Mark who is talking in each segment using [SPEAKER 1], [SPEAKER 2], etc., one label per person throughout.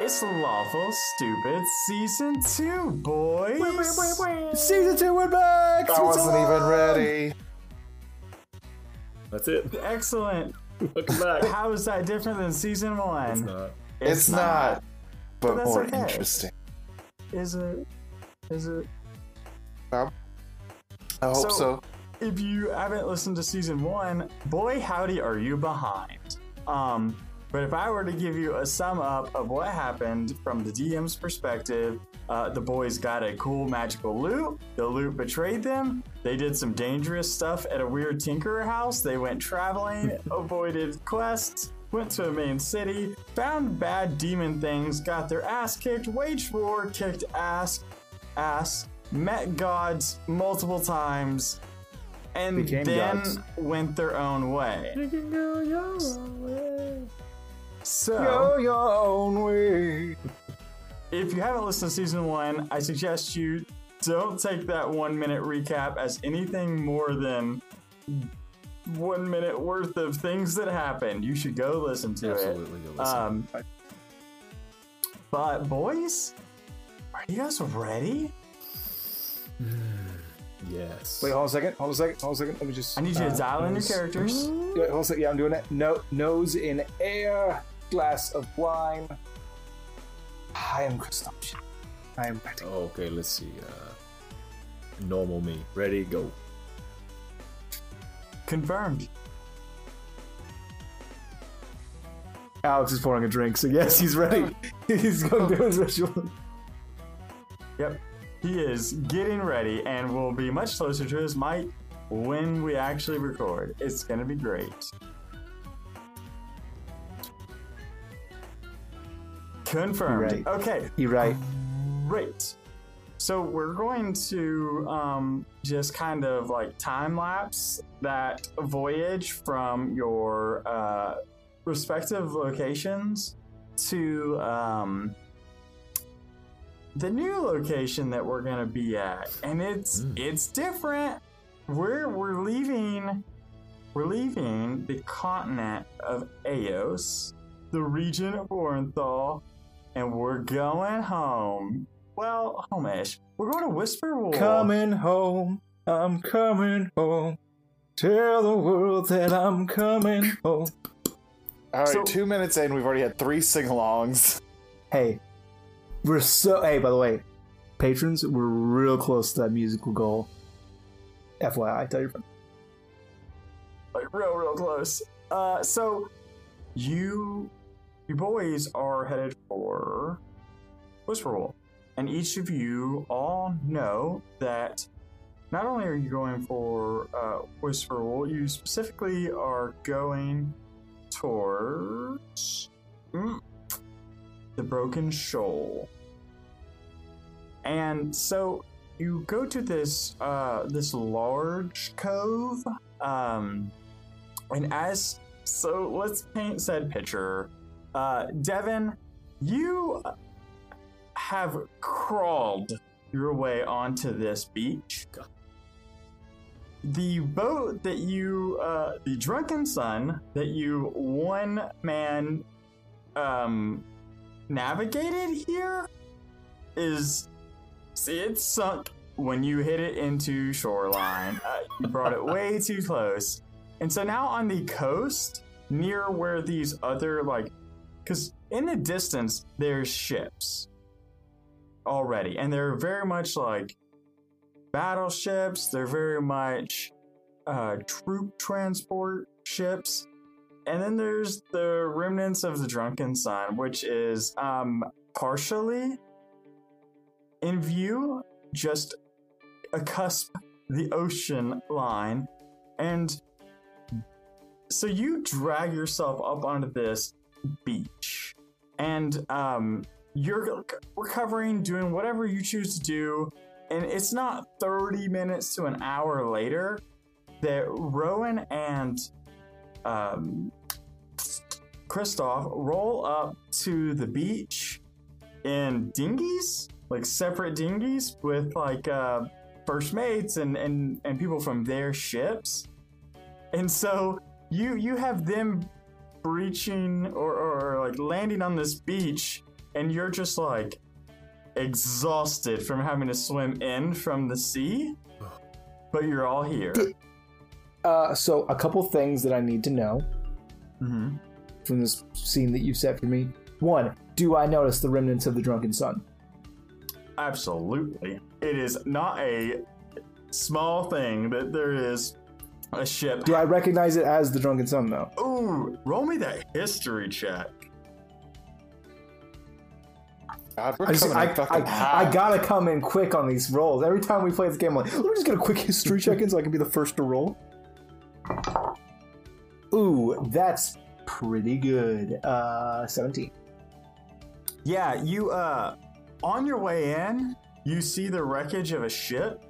[SPEAKER 1] It's Lawful Stupid Season 2, boys!
[SPEAKER 2] Season two, we're back.
[SPEAKER 3] I wasn't even ready.
[SPEAKER 4] That's it.
[SPEAKER 1] Excellent.
[SPEAKER 4] Welcome back.
[SPEAKER 1] How is that different than Season 1?
[SPEAKER 4] It's not.
[SPEAKER 3] It's, not, but
[SPEAKER 1] that's
[SPEAKER 3] more
[SPEAKER 1] okay.
[SPEAKER 3] interesting.
[SPEAKER 1] Is it? Is it?
[SPEAKER 3] I hope
[SPEAKER 1] So-
[SPEAKER 3] so.
[SPEAKER 1] If you haven't listened to Season 1, boy howdy are you behind. Um, but if I were to give you a sum up of what happened from the DM's perspective, uh, the boys got a cool magical loot. The loot betrayed them. They did some dangerous stuff at a weird tinkerer house. They went traveling, avoided quests, went to a main city, found bad demon things, got their ass kicked, waged war, kicked ass, ass, met gods multiple times, and
[SPEAKER 2] Became
[SPEAKER 1] then
[SPEAKER 2] gods.
[SPEAKER 1] went their own way. So.
[SPEAKER 2] Go your own way.
[SPEAKER 1] If you haven't listened to season one, I suggest you don't take that one minute recap as anything more than one minute worth of things that happened. You should go listen to it.
[SPEAKER 4] Absolutely. Go
[SPEAKER 1] it.
[SPEAKER 4] listen.
[SPEAKER 1] Um, but boys, are you guys ready?
[SPEAKER 4] yes.
[SPEAKER 2] Wait, hold on a second. Hold on a second. Hold on a second. Let me just.
[SPEAKER 1] I need you to
[SPEAKER 2] uh,
[SPEAKER 1] dial in your characters.
[SPEAKER 2] Wait, hold on a second. Yeah, I'm doing it. No, nose in air, glass of wine. I am Christoph. I am ready.
[SPEAKER 4] okay, let's see. Uh, normal me. Ready, go.
[SPEAKER 1] Confirmed.
[SPEAKER 2] Alex is pouring a drink, so yes, he's ready. he's going to do his ritual.
[SPEAKER 1] Yep. He is getting ready and will be much closer to his mic when we actually record. It's going to be great. Confirmed.
[SPEAKER 2] Right.
[SPEAKER 1] Okay,
[SPEAKER 2] You're right.
[SPEAKER 1] great. So we're going to um, just kind of like time lapse that voyage from your uh, respective locations to um, the new location that we're gonna be at, and it's
[SPEAKER 4] Mm.
[SPEAKER 1] it's different. We're we're leaving we're leaving the continent of Eos, the region of Orenthal, and we're going home. Well, home-ish. We're going to Whisperwood.
[SPEAKER 2] Coming home. I'm coming home. Tell the world that I'm coming home.
[SPEAKER 3] All right,
[SPEAKER 1] So-
[SPEAKER 3] two minutes in, we've already had three sing-alongs.
[SPEAKER 2] Hey, we're so. Hey, by the way, patrons, we're real close to that musical goal. FYI, tell your friends.
[SPEAKER 1] like real, real close. Uh, so you, you boys are headed for Whisperwood, and each of you all know that not only are you going for uh, Whisperwood, you specifically are going towards mm, the Broken Shoal. And so you go to this uh, this large cove um, and as so, let's paint said picture. Uh, Devin, you have crawled your way onto this beach. The boat that you, uh, the drunken sun that you one man um, navigated here is see it's sunk when you hit it into shoreline. Uh, you brought it way too close. And so now on the coast, near where these other, like, because in the distance, there's ships already. And they're very much like battleships, they're very much uh, troop transport ships. And then there's the remnants of the Drunken Sun, which is um, partially in view, just a cusp the ocean line. And so you drag yourself up onto this beach, and um, you're recovering, doing whatever you choose to do. And it's not 30 minutes to an hour later that Rowan and um, Kristoff roll up to the beach in dinghies, like separate dinghies with like uh, first mates and, and, and people from their ships. And so you you have them breaching or, or like landing on this beach and you're just like exhausted from having to swim in from the sea, but you're all here.
[SPEAKER 2] Uh, so a couple things that I need to know
[SPEAKER 1] hmm
[SPEAKER 2] from this scene that you set for me. One, do I notice the remnants of the drunken sun?
[SPEAKER 1] Absolutely. It is not a small thing that there is a ship.
[SPEAKER 2] Do I recognize it as the drunken sun though?
[SPEAKER 1] Ooh, roll me that history check.
[SPEAKER 3] God, we're
[SPEAKER 2] I, just, I, I. I gotta come in quick on these rolls. Every time we play this game, I'm like, let me just get a quick history check in so I can be the first to roll. Ooh, that's pretty good. Uh, 17.
[SPEAKER 1] Yeah, you uh on your way in, you see the wreckage of a ship.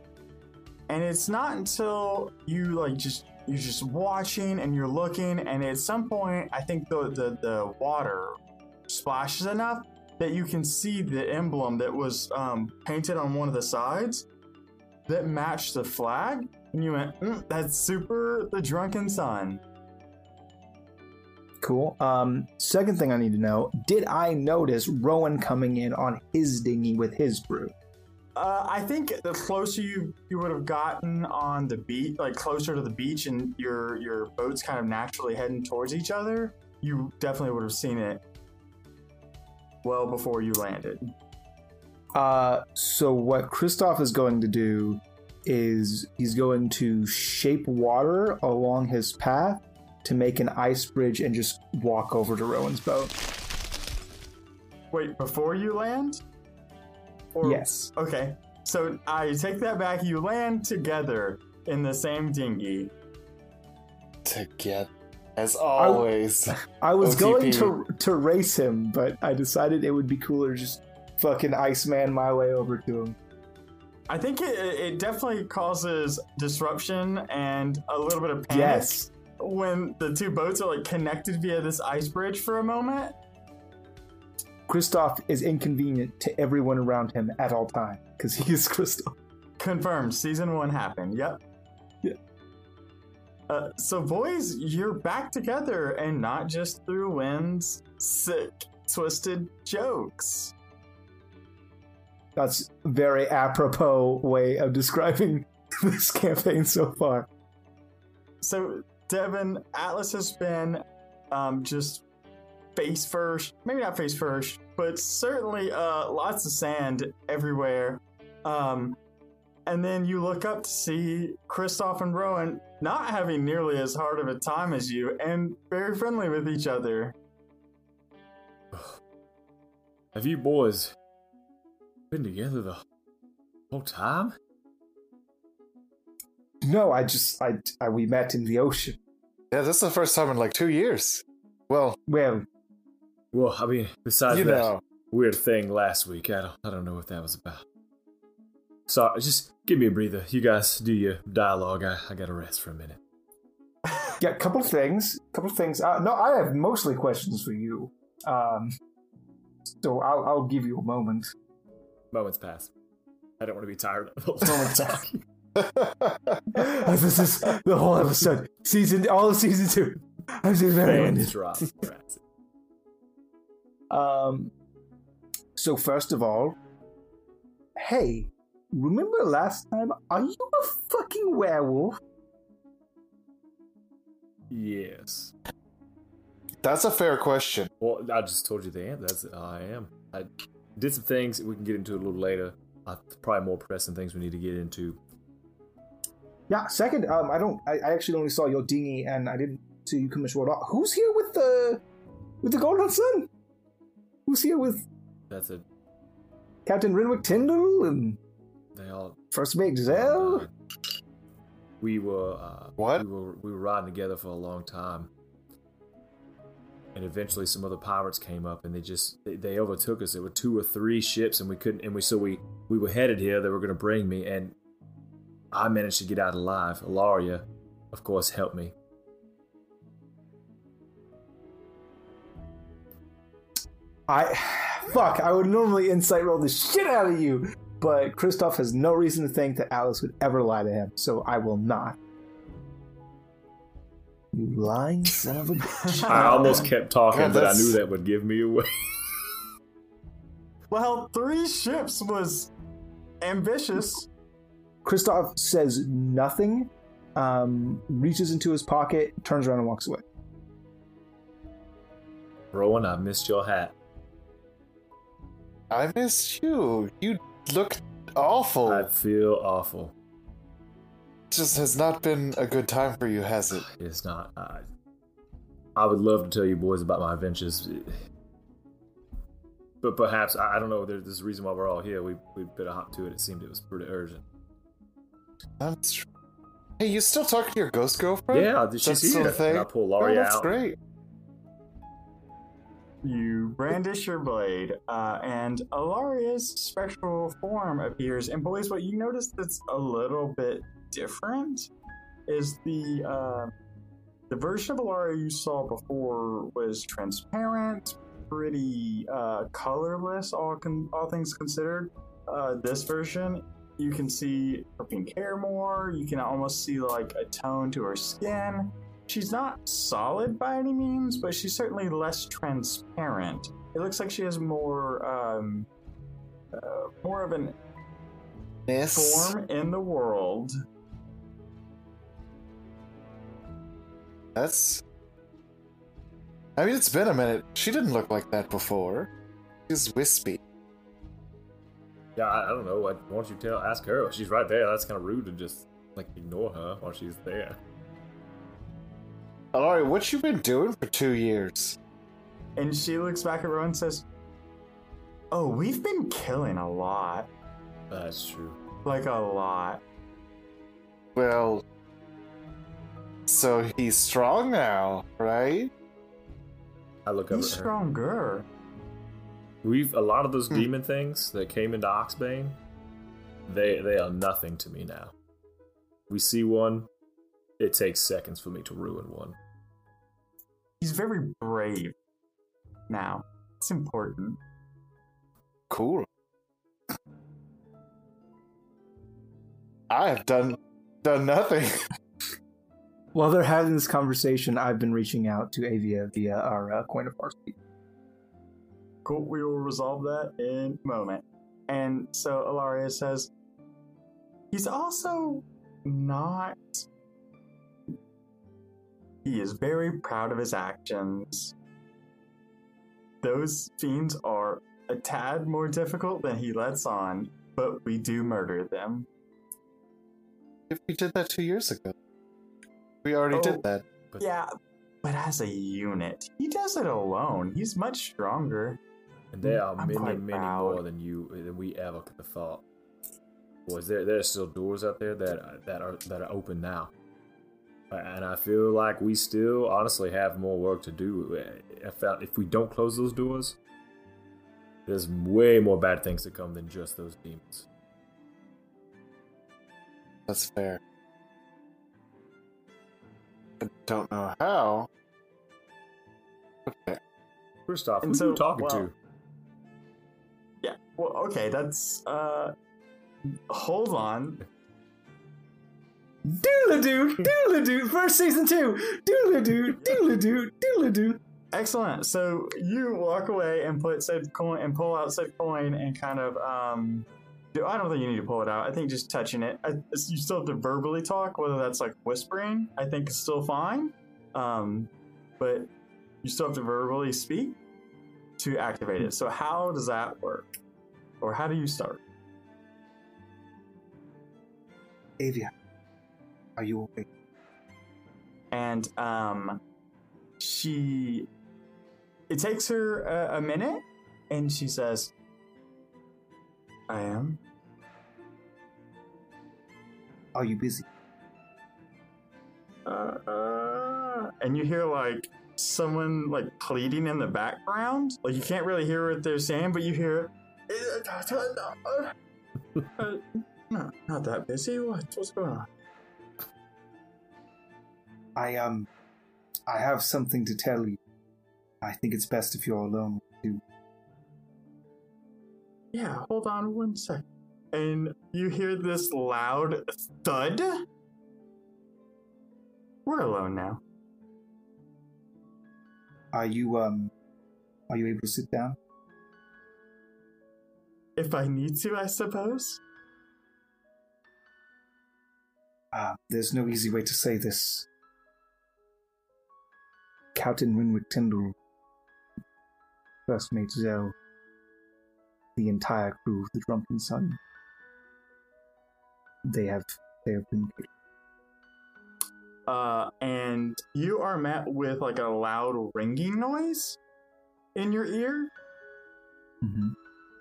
[SPEAKER 1] And it's not until you like just you're just watching and you're looking and at some point I think the the, the water splashes enough that you can see the emblem that was um, painted on one of the sides that matched the flag and you went mm, that's super the drunken sun
[SPEAKER 2] Cool. Um, second thing I need to know: Did I notice Rowan coming in on his dinghy with his crew?
[SPEAKER 1] Uh, I think the closer you you would have gotten on the beach, like closer to the beach, and your your boats kind of naturally heading towards each other, you definitely would have seen it well before you landed.
[SPEAKER 2] Uh, so what Kristoff is going to do is he's going to shape water along his path to make an ice bridge and just walk over to Rowan's boat.
[SPEAKER 1] Wait, before you land? Or-
[SPEAKER 2] Yes.
[SPEAKER 1] Okay. So I take that back. You land together in the same dinghy.
[SPEAKER 3] Together. As always.
[SPEAKER 2] I was
[SPEAKER 3] OTP.
[SPEAKER 2] going to to race him, but I decided it would be cooler just fucking Iceman my way over to him.
[SPEAKER 1] I think it, it definitely causes disruption and a little bit of panic
[SPEAKER 2] Yes.
[SPEAKER 1] when the two boats are like connected via this ice bridge for a moment.
[SPEAKER 2] Kristoff is inconvenient to everyone around him at all time because he is Kristoff.
[SPEAKER 1] Confirmed. Season one happened. Yep.
[SPEAKER 2] Yeah.
[SPEAKER 1] Uh, so, boys, you're back together, and not just through Wynn's sick, twisted jokes.
[SPEAKER 2] That's a very apropos way of describing this campaign so far.
[SPEAKER 1] So, Devin, Atlas has been um, just face first, maybe not face first, but certainly uh, lots of sand everywhere. Um, and then you look up to see Kristoff and Rowan not having nearly as hard of a time as you and very friendly with each other.
[SPEAKER 4] Have you boys been together the whole time?
[SPEAKER 2] No, I just I, I we met in the ocean.
[SPEAKER 3] yeah, this is the first time in like two years. Well,
[SPEAKER 2] Well,
[SPEAKER 4] Well, I mean, besides
[SPEAKER 3] you
[SPEAKER 4] that
[SPEAKER 3] know.
[SPEAKER 4] weird thing last week, I don't, I don't know what that was about. So just give me a breather. You guys do your dialogue. I, I gotta rest for a minute.
[SPEAKER 2] yeah, couple things, couple things. Uh, no, I have mostly questions for you. Um, so I'll I'll give you a moment.
[SPEAKER 4] Moments pass. I don't want to be tired of
[SPEAKER 2] Moments pass. this is the whole episode, season all of season two. I'm just very
[SPEAKER 4] drop. That's it.
[SPEAKER 2] Um, so first of all, hey, remember last time? Are you a fucking werewolf?
[SPEAKER 4] Yes.
[SPEAKER 3] That's a fair question.
[SPEAKER 4] Well, I just told you the answer. That's I am. I did some things we can get into a little later. Uh, probably more pressing things we need to get into.
[SPEAKER 2] Yeah. Second, um, I don't. I, I actually only saw your dinghy, and I didn't see you come ashore at all. Who's here with the with the golden sun? Who's here with
[SPEAKER 4] That's a
[SPEAKER 2] Captain Renwick Tyndall and
[SPEAKER 4] they all
[SPEAKER 2] First Mate Giselle?
[SPEAKER 4] Uh, we were uh,
[SPEAKER 3] What?
[SPEAKER 4] we were we were riding together for a long time, and eventually some other pirates came up and they just they, they overtook us. There were two or three ships, and we couldn't. And we so we we were headed here. They were going to bring me, and I managed to get out alive. Ilaria, of course, helped me.
[SPEAKER 2] I fuck. I would normally insight roll the shit out of you, but Kristoff has no reason to think that Alice would ever lie to him, so I will not. You lying son of a bitch.
[SPEAKER 4] I almost kept talking,
[SPEAKER 3] God,
[SPEAKER 4] but I knew that would give me away.
[SPEAKER 1] Well, three ships was ambitious.
[SPEAKER 2] Kristoff says nothing, um, reaches into his pocket, turns around, and walks away.
[SPEAKER 4] Rowan, I missed your hat.
[SPEAKER 3] I missed you. You look awful.
[SPEAKER 4] I feel awful.
[SPEAKER 3] just has not been a good time for you, has it?
[SPEAKER 4] It's not. I, I would love to tell you boys about my adventures, but perhaps I I don't know. There's this reason why we're all here. We we better hop to it. It seemed it was pretty urgent.
[SPEAKER 3] That's tr- Hey, you still talking to your ghost girlfriend?
[SPEAKER 4] Yeah,
[SPEAKER 3] That's
[SPEAKER 4] she's
[SPEAKER 3] still
[SPEAKER 4] here.
[SPEAKER 3] a thing?
[SPEAKER 4] And I pull
[SPEAKER 3] Oh,
[SPEAKER 4] Laurie
[SPEAKER 3] that's
[SPEAKER 4] out.
[SPEAKER 3] great.
[SPEAKER 1] You brandish your blade, uh, and Alaria's spectral form appears. And boys, what you notice that's a little bit different is the uh, the version of Alaria you saw before was transparent, pretty uh, colorless, all con- all things considered. Uh, this version, you can see her pink hair more. You can almost see like a tone to her skin she's not solid by any means, but she's certainly less transparent. It looks like she has more, um, uh, more of an
[SPEAKER 3] Miss.
[SPEAKER 1] form in the world.
[SPEAKER 3] That's. I mean, it's been a minute. She didn't look like that before. She's wispy.
[SPEAKER 4] Yeah, I, I don't know. Why why don't you tell? Ask her. She's right there. That's kind of rude to just like ignore her while she's there.
[SPEAKER 3] Alari, what you been doing for two years?
[SPEAKER 1] And she looks back at Rowan and says, "Oh, we've been killing a lot,
[SPEAKER 4] That's true.
[SPEAKER 1] like a lot.
[SPEAKER 3] Well, so he's strong now, right?
[SPEAKER 4] I look up
[SPEAKER 1] He's
[SPEAKER 4] at her.
[SPEAKER 1] stronger."
[SPEAKER 4] We've a lot of those
[SPEAKER 3] Hmm.
[SPEAKER 4] demon things that came into Oxbane. They they are nothing to me now. We see one. It takes seconds for me to ruin one.
[SPEAKER 1] He's very brave. Now, it's important.
[SPEAKER 3] Cool. I have done done nothing.
[SPEAKER 2] While they're having this conversation, I've been reaching out to Avia via our uh, Coin of Varsity.
[SPEAKER 1] Cool. We will resolve that in a moment. And so Ilaria says, he's also not. He is very proud of his actions. Those fiends are a tad more difficult than he lets on, but we do murder them.
[SPEAKER 3] if we did that two years ago, we already
[SPEAKER 1] Oh.
[SPEAKER 3] did that.
[SPEAKER 1] Yeah, but as a unit, he does it alone. He's much stronger.
[SPEAKER 4] And there are
[SPEAKER 1] I'm
[SPEAKER 4] many, many
[SPEAKER 1] proud.
[SPEAKER 4] more than you than we ever could have thought. Boys, there there are still doors out there that that are that are open now, and I feel like we still honestly have more work to do. I felt if we don't close those doors, there's way more bad things to come than just those demons.
[SPEAKER 3] That's fair. I don't know how. Okay.
[SPEAKER 4] Christoph,
[SPEAKER 1] And
[SPEAKER 4] who
[SPEAKER 1] so,
[SPEAKER 4] you talking
[SPEAKER 1] well,
[SPEAKER 4] to?
[SPEAKER 1] Yeah. Well, okay, that's uh hold on.
[SPEAKER 2] Doodle-doo, doodle-doo, first season two, doodle-doo, doodle-doo, doodle-doo.
[SPEAKER 1] Excellent. So you walk away and put said coin and pull out said coin and kind of um do I don't think you need to pull it out. I think just touching it. I, you still have to verbally talk, whether that's like whispering. I think is still fine. Um, but you still have to verbally speak to activate it. So how does that work, or how do you start?
[SPEAKER 2] Avia, are you okay?
[SPEAKER 1] and um, she it takes her a, a minute and she says i am.
[SPEAKER 2] Are you busy?
[SPEAKER 1] uh, uh, and you hear like someone like pleading in the background. Like you can't really hear what they're saying but you hear uh, no, not that busy. What, what's going on
[SPEAKER 2] I um, I have something to tell you. I think it's best if you're alone. Too.
[SPEAKER 1] Yeah, hold on one sec. And you hear this loud thud. We're alone now.
[SPEAKER 2] Are you um, are you able to sit down?
[SPEAKER 1] if I need to, I suppose.
[SPEAKER 2] Uh, there's no easy way to say this. Captain Winwick Tyndall, First Mate Zell, the entire crew of the Drunken Sun, they have they have been killed.
[SPEAKER 1] Uh, and you are met with like a loud ringing noise in your ear.
[SPEAKER 2] Mm-hmm.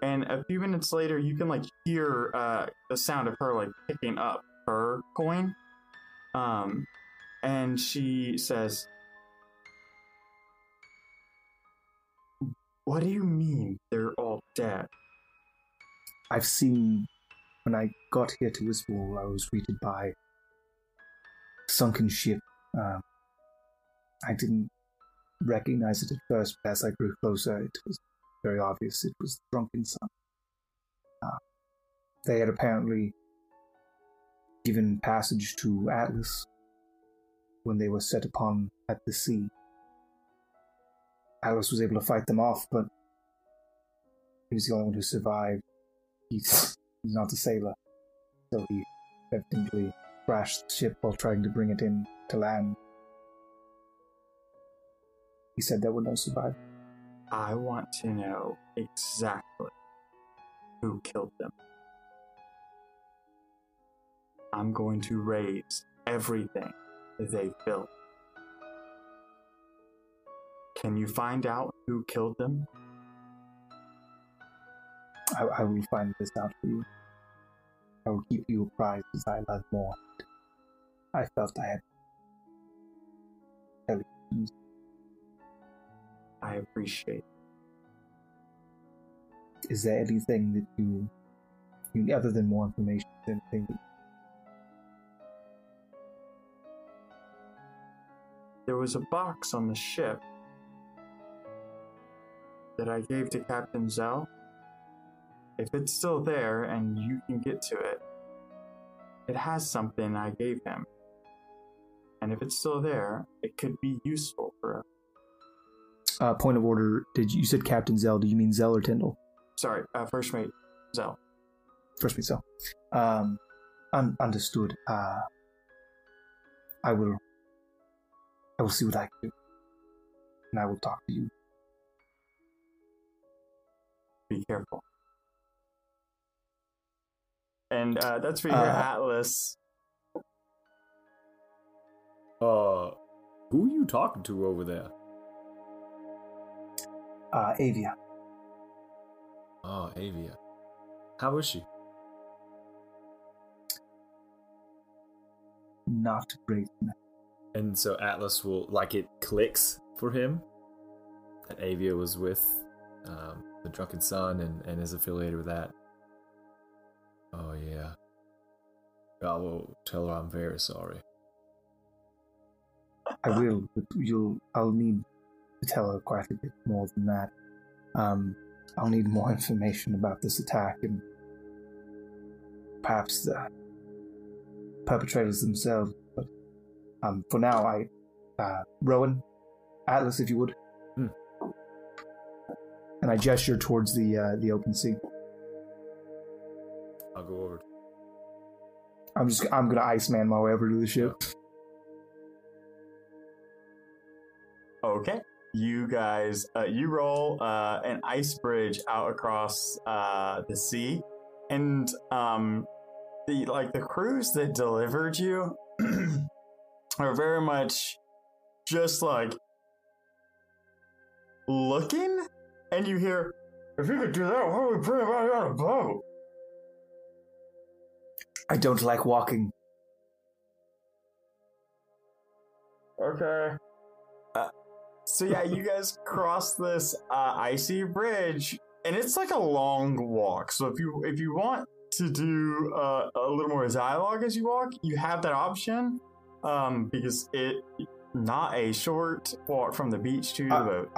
[SPEAKER 1] And a few minutes later, you can like hear uh, the sound of her like picking up her coin. Um, and she says, "What do you mean they're all dead?"
[SPEAKER 2] I've seen when I got here to Wiswall, I was greeted by sunken ship. Um, I didn't recognize it at first, but as I grew closer, it was very obvious it was the Drunken Sun. Uh, they had apparently given passage to Atlas when they were set upon at the sea. Atlas was able to fight them off, but he was the only one who survived. He's, he's not a sailor, so he evidently crashed the ship while trying to bring it in to land. He said there were no survivors.
[SPEAKER 1] I want to know exactly who killed them. I'm going to raise everything that they built. Can you find out who killed them?
[SPEAKER 2] I, I will find this out for you. I will keep you apprised as I learn more. I felt I had tell you.
[SPEAKER 1] I appreciate.
[SPEAKER 2] Is there anything that you, you other than more information, anything that
[SPEAKER 1] There was a box on the ship that I gave to Captain Zell. If it's still there and you can get to it, it has something I gave him. And if it's still there, it could be useful for us.
[SPEAKER 2] Uh, point of order. Did you, you said Captain Zell? Do you mean Zell or Tyndall?
[SPEAKER 1] Sorry, uh, First Mate Zell.
[SPEAKER 2] First mate Zell. Um, un- understood. Uh, I will. I will see what I can do, and I will talk to you.
[SPEAKER 1] Be careful. And uh, that's for your
[SPEAKER 2] Uh,
[SPEAKER 1] Atlas.
[SPEAKER 4] Uh, who are you talking to over there?
[SPEAKER 2] Uh, Avia.
[SPEAKER 4] Oh, Avia. How is she?
[SPEAKER 2] Not great.
[SPEAKER 4] And so Atlas will like it clicks for him that Avia was with um, the Drunken Sun and, and is affiliated with that. Oh yeah. I will tell her I'm very sorry.
[SPEAKER 2] I will, but you'll. I'll need to tell her quite a bit more than that. Um, I'll need more information about this attack and perhaps the perpetrators themselves. But um, for now, I, uh, Rowan, Atlas, if you would. And I gesture towards the uh, the open sea.
[SPEAKER 4] I'll go over.
[SPEAKER 2] I'm just I'm gonna Iceman my way over to the ship.
[SPEAKER 1] Okay. You guys, uh, you roll uh, an ice bridge out across uh, the sea, and um, the like the crews that delivered you are very much just like looking, and you hear, "If you could do that, why would we bring everybody on a boat?"
[SPEAKER 2] I don't like walking.
[SPEAKER 1] Okay. Uh, so yeah, you guys cross this uh, icy bridge, and it's like a long walk. So if you if you want to do uh, a little more dialogue as you walk, you have that option. Um, because it not a short walk from the beach to the
[SPEAKER 2] Uh,
[SPEAKER 1] boat.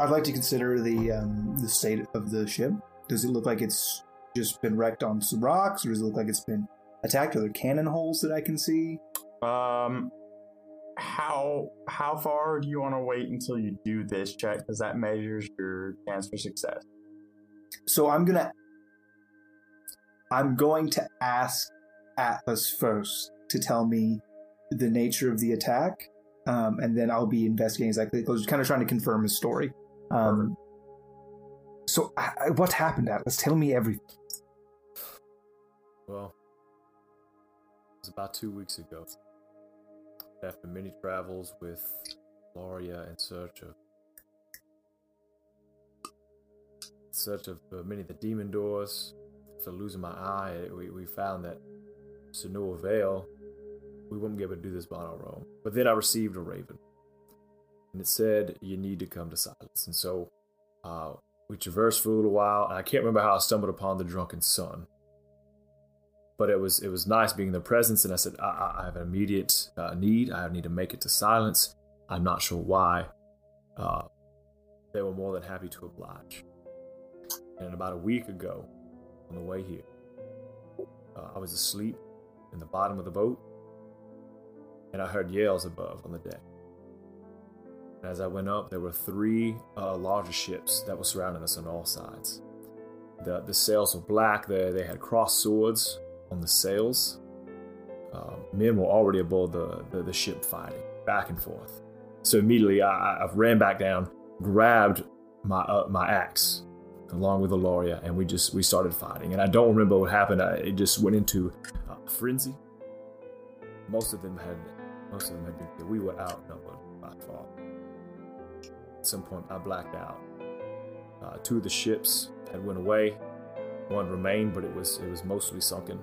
[SPEAKER 2] I'd like to consider the um, the state of the ship. Does it look like it's just been wrecked on some rocks, or does it look like it's been attacked? Are there cannon holes that I can see?
[SPEAKER 1] Um, how how far do you want to wait until you do this check? Because that measures your chance for success.
[SPEAKER 2] So I'm gonna I'm going to ask Atlas first to tell me the nature of the attack, um, and then I'll be investigating exactly. I was kind of trying to confirm his story. Um, so, I, I- what happened, Atlas? Tell me everything.
[SPEAKER 4] Well, it was about two weeks ago. After many travels with Gloria in search of in search of uh, many of the demon doors, after losing my eye, we, we found that to no avail, we wouldn't be able to do this on our own. But then I received a raven, and it said, "You need to come to silence." And so uh, we traversed for a little while, and I can't remember how I stumbled upon the drunken sun but it was it was nice being in their presence. And I said, I, I- have an immediate uh, need. I need to make it to silence. I'm not sure why. Uh, they were more than happy to oblige. And about a week ago, on the way here, uh, I was asleep in the bottom of the boat, and I heard yells above on the deck. As I went up, there were three uh, larger ships that were surrounding us on all sides. The, the sails were black. They, they had cross swords on the sails. Uh, men were already aboard the, the, the ship fighting back and forth. So immediately I, I ran back down, grabbed my uh, my axe along with Aloria, and we just we started fighting. And I don't remember what happened. I, it just went into uh, frenzy. Most of them had most of them had been killed. We were outnumbered by far. At some point, I blacked out. Uh, two of the ships had went away. One remained, but it was it was mostly sunken.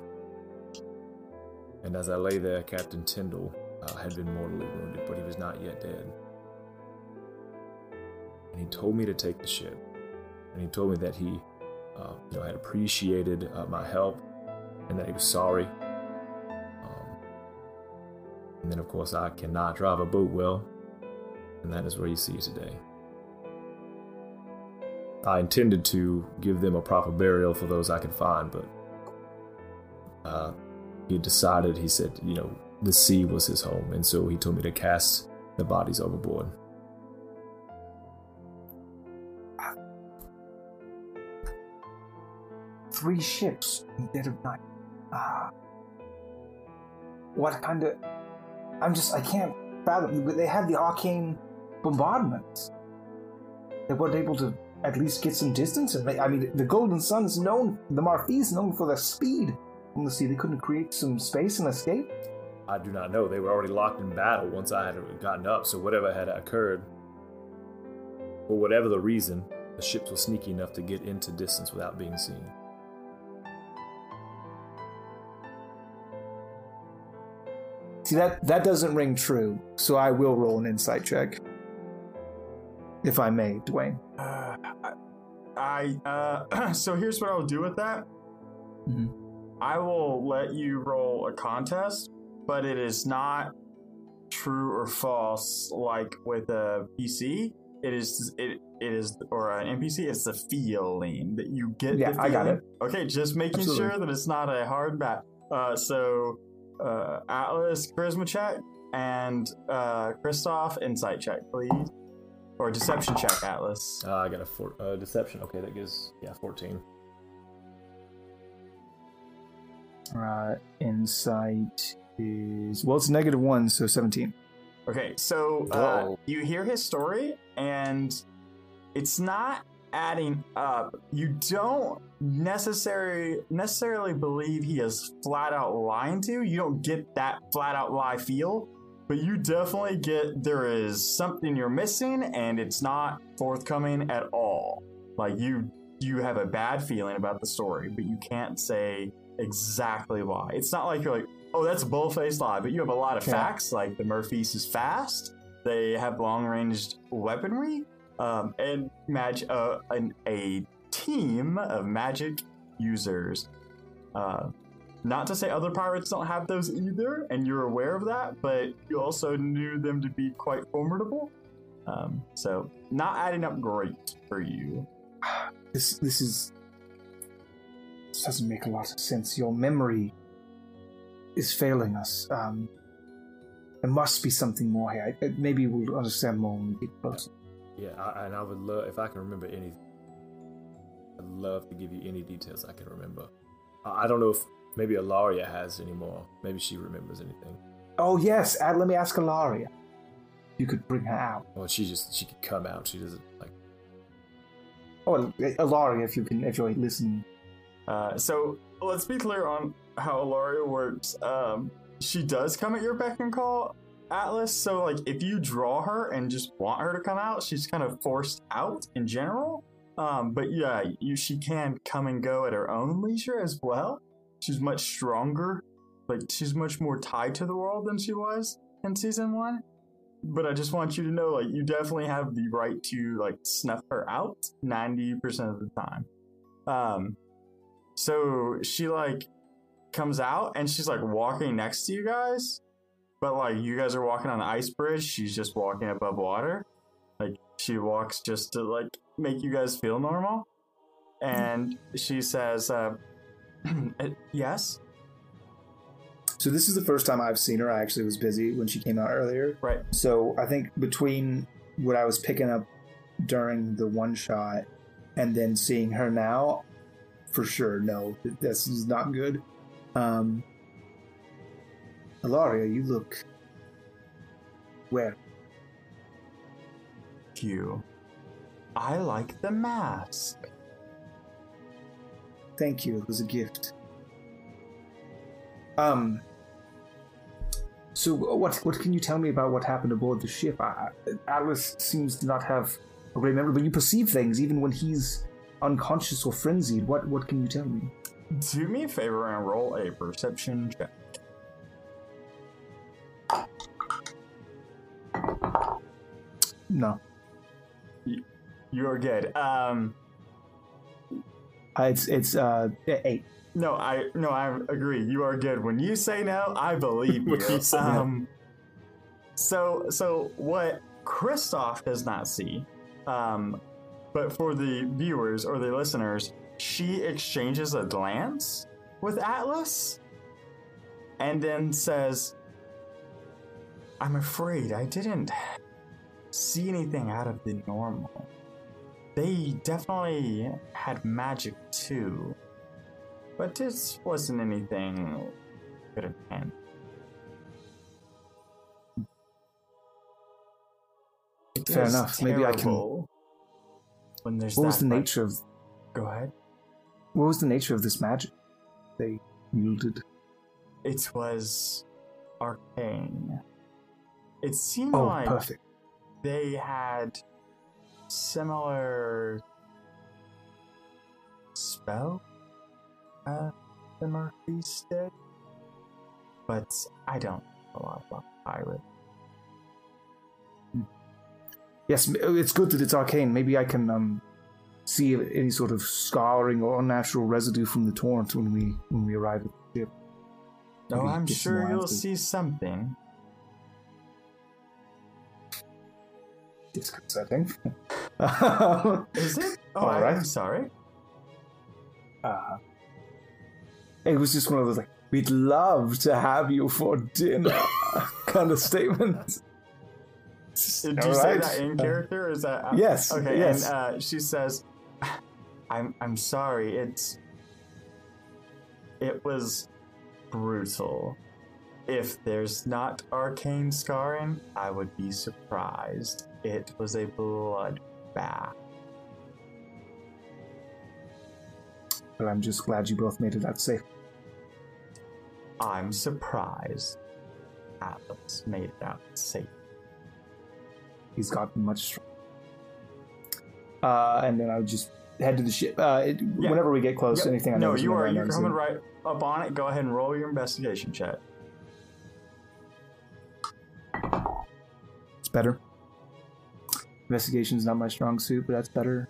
[SPEAKER 4] And as I lay there, Captain Tyndall uh, had been mortally wounded, but he was not yet dead. And he told me to take the ship, and he told me that he, uh, you know, had appreciated uh, my help, and that he was sorry. Um, and then, of course, I cannot drive a boat well, and that is where you see it today. I intended to give them a proper burial for those I could find, but uh, he decided, he said, you know, the sea was his home, and so he told me to cast the bodies overboard.
[SPEAKER 2] Three ships in dead of night. Ah. What kind of. I'm just. I can't fathom. They had the arcane bombardment. They weren't able to at least get some distance. And they, I mean, the Golden Sun is known, the Marfis is known for their speed on the sea. They couldn't create some space and escape.
[SPEAKER 4] I do not know. They were already locked in battle once I had gotten up, so whatever had occurred, for whatever the reason, the ships were sneaky enough to get into distance without being seen.
[SPEAKER 2] See that that doesn't ring true. So I will roll an insight check, if I may, Dwayne.
[SPEAKER 1] Uh, I uh, so here's what I'll do with that.
[SPEAKER 2] Mhm.
[SPEAKER 1] I will let you roll a contest, but it is not true or false like with a PC. It is it it is or an NPC. It's the feeling that you get.
[SPEAKER 2] Yeah, I got it.
[SPEAKER 1] Okay, just making
[SPEAKER 2] Absolutely.
[SPEAKER 1] sure that it's not a hard bat. Uh, so uh, Atlas charisma check and uh, Christoph insight check, please, or a deception check, Atlas.
[SPEAKER 4] Uh, I got a four, uh, deception. Okay, that gives yeah fourteen.
[SPEAKER 2] Uh, insight is well, it's negative one, so seventeen.
[SPEAKER 1] Okay, so uh, you hear his story, and it's not adding up. You don't necessarily necessarily believe he is flat out lying to you. You don't get that flat out lie feel, but you definitely get there is something you're missing, and it's not forthcoming at all. Like you you have a bad feeling about the story, but you can't say exactly why. It's not like you're like, oh, that's a bull-faced lie, but you have a lot of
[SPEAKER 2] Yeah.
[SPEAKER 1] facts. Like the Murphys is fast. They have long-ranged weaponry, um, and mag- uh, an, a team of magic users. Uh, not to say other pirates don't have those either, and you're aware of that, but you also knew them to be quite formidable. Um, so, not adding up great for you.
[SPEAKER 2] This this is this doesn't make a lot of sense. Your memory is failing us. Um, there must be something more here. Maybe we'll understand more when we get closer.
[SPEAKER 4] Yeah, I, and I would love if I can remember any. I'd love to give you any details I can remember. I I don't know if maybe Alaria has anymore. Maybe she remembers anything.
[SPEAKER 2] Oh yes, Ad, let me ask Alaria. You could bring her out.
[SPEAKER 4] Well, she just she could come out. She doesn't like.
[SPEAKER 2] Oh, Alaria, if you can, if you're listening.
[SPEAKER 1] Uh, so let's be clear on how Alaria works. Um, she does come at your beck and call, Atlas. So like, if you draw her and just want her to come out, she's kind of forced out in general. Um, but yeah, you she can come and go at her own leisure as well. She's much stronger. Like she's much more tied to the world than she was in season one. But I just want you to know, like, you definitely have the right to like snuff her out ninety percent of the time. Um, so she like comes out and she's like walking next to you guys, but like you guys are walking on the ice bridge, she's just walking above water. Like she walks just to like make you guys feel normal. And she says, uh, "Yes,
[SPEAKER 2] So this is the first time I've seen her. I actually was busy when she came out earlier.
[SPEAKER 1] right,
[SPEAKER 2] So I think between what I was picking up during the one shot and then seeing her now, for sure, no, this is not good. Um, Alaria, you look well.
[SPEAKER 1] you. I like the mask."
[SPEAKER 2] Thank you. It was a gift. Um. So what what can you tell me about what happened aboard the ship? I, Atlas seems to not have a great memory, but you perceive things even when he's unconscious or frenzied. What what can you tell me?
[SPEAKER 1] Do me a favor and roll a perception check.
[SPEAKER 2] No,
[SPEAKER 1] You're good. Um,
[SPEAKER 2] uh, it's it's uh eight.
[SPEAKER 1] no, I no, I agree. You are good. When you say no, I believe you.
[SPEAKER 4] You say no.
[SPEAKER 1] um, so so what Kristoff does not see, um, but for the viewers or the listeners, she exchanges a glance with Atlas, and then says, "I'm afraid I didn't see anything out of the normal." They definitely had magic too. But this wasn't anything have been. It
[SPEAKER 2] Fair enough. Maybe I can-
[SPEAKER 1] When there's
[SPEAKER 2] What was the
[SPEAKER 1] much-
[SPEAKER 2] nature of
[SPEAKER 1] Go ahead.
[SPEAKER 2] what was the nature of this magic they wielded?
[SPEAKER 1] It was arcane. It seemed
[SPEAKER 2] Oh,
[SPEAKER 1] like
[SPEAKER 2] perfect.
[SPEAKER 1] they had similar spell uh, the Murphys did, but I don't know a lot about pirate.
[SPEAKER 2] Yes, it's good that it's arcane. Maybe I can um see any sort of scarring or unnatural residue from the torrent when we when we arrive at the ship.
[SPEAKER 1] Oh, I'm sure you'll see something.
[SPEAKER 2] Disconcerting.
[SPEAKER 1] Is it? Oh,
[SPEAKER 2] All
[SPEAKER 1] I,
[SPEAKER 2] right.
[SPEAKER 1] I'm sorry.
[SPEAKER 2] Uh, it was just one of those like, we'd love to have you for dinner kind of statements.
[SPEAKER 1] Did you
[SPEAKER 2] All
[SPEAKER 1] say
[SPEAKER 2] right.
[SPEAKER 1] that in
[SPEAKER 2] Uh,
[SPEAKER 1] character? Or is that
[SPEAKER 2] yes,
[SPEAKER 1] Okay,
[SPEAKER 2] yes.
[SPEAKER 1] and uh, she says, "I'm I'm sorry. It's it was brutal. If there's not arcane scarring, I would be surprised. It was a blood bath.
[SPEAKER 2] But I'm just glad you both made it out safe.
[SPEAKER 1] I'm surprised. Atlas made it out safe.
[SPEAKER 2] He's gotten much stronger. Uh, and then I would just head to the ship. Uh, it,
[SPEAKER 1] Yeah.
[SPEAKER 2] Whenever we get close,
[SPEAKER 1] Yep.
[SPEAKER 2] anything I
[SPEAKER 1] no,
[SPEAKER 2] notice
[SPEAKER 1] you are. You're coming right up on it. Go ahead and roll your investigation check.
[SPEAKER 2] Better. Investigation's not my strong suit, but that's better.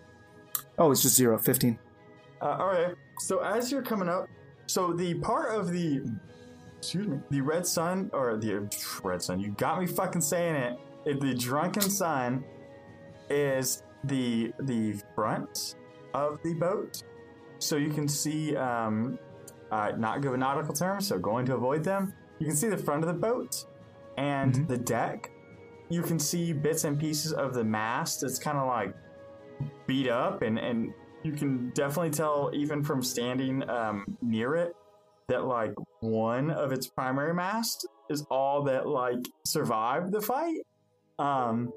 [SPEAKER 2] Oh, it's just zero. 15.
[SPEAKER 1] Uh, all right. So as you're coming up, so the part of the, excuse me, the red sun or the red sun, you got me fucking saying it. The drunken sun is the the front of the boat, so you can see, um, uh, not give a nautical terms, so going to avoid them. You can see the front of the boat and
[SPEAKER 2] Mhm.
[SPEAKER 1] the deck. You can see bits and pieces of the mast. It's kind of like beat up and and you can definitely tell even from standing um, near it that like one of its primary mast is all that like survived the fight. Um,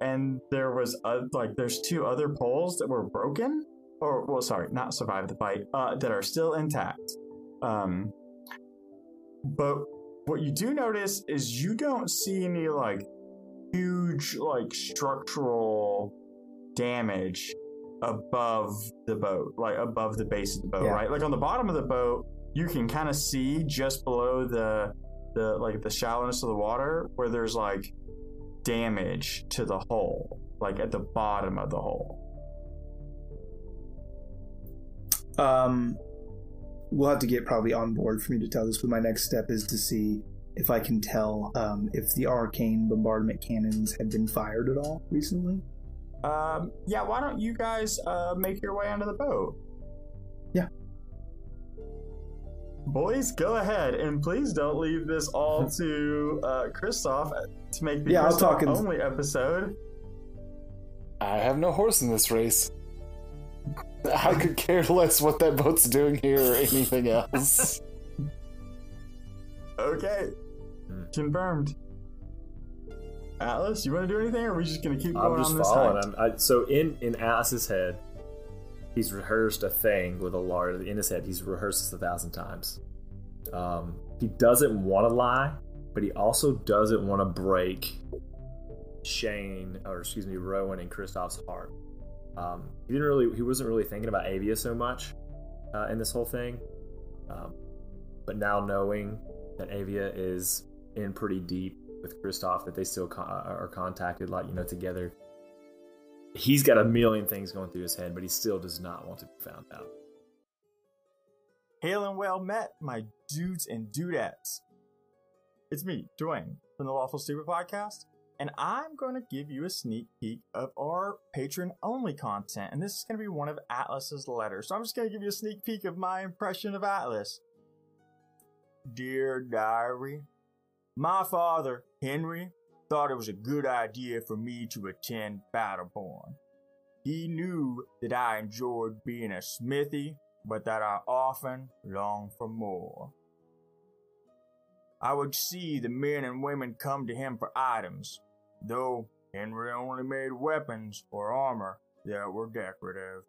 [SPEAKER 1] and there was uh, like there's two other poles that were broken, or well, sorry, not survived the fight, uh, that are still intact. Um, but what you do notice is you don't see any like huge like structural damage above the boat, like above the base of the boat,
[SPEAKER 2] Yeah.
[SPEAKER 1] right? Like on the bottom of the boat, you can kind of see just below the the like the shallowness of the water where there's like damage to the hull, like at the bottom of the hull.
[SPEAKER 2] Um, we'll have to get probably on board for me to tell this, but my next step is to see if I can tell um, if the arcane bombardment cannons had been fired at all recently.
[SPEAKER 1] Um, yeah, why don't you guys uh, make your way onto the boat?
[SPEAKER 2] Yeah.
[SPEAKER 1] Boys, go ahead and please don't leave this all to uh, Christoph to make the
[SPEAKER 2] Yeah, I'll
[SPEAKER 1] Christoph
[SPEAKER 2] talk in-
[SPEAKER 1] only episode.
[SPEAKER 3] I have no horse in this race. I could care less what that boat's doing here or anything else.
[SPEAKER 1] Okay. Confirmed. Atlas, you want to do anything, or are we just gonna keep going
[SPEAKER 4] I'm just
[SPEAKER 1] on this
[SPEAKER 4] following.
[SPEAKER 1] hike?
[SPEAKER 4] I'm, I, so in in Alice's head, he's rehearsed a thing with a large in his head. He's rehearsed this a thousand times. Um, he doesn't want to lie, but he also doesn't want to break Shane or excuse me Rowan and Kristoff's heart. Um, he didn't really. He wasn't really thinking about Avia so much uh, in this whole thing. Um, but now knowing that Avia is in pretty deep with Kristoff, that they still co- uh, are contacted, like you know, together. He's got a million things going through his head, but he still does not want to be found out.
[SPEAKER 1] Hail and well met, my dudes and dudettes. It's me, Dwayne, from the Lawful Stupid Podcast, and I'm going to give you a sneak peek of our patron only content. And this is going to be one of Atlas's letters. So I'm just going to give you a sneak peek of my impression of Atlas. Dear Diary, my father, Henry, thought it was a good idea for me to attend Battleborn. He knew that I enjoyed being a smithy, but that I often longed for more. I would see the men and women come to him for items, though Henry only made weapons or armor that were decorative.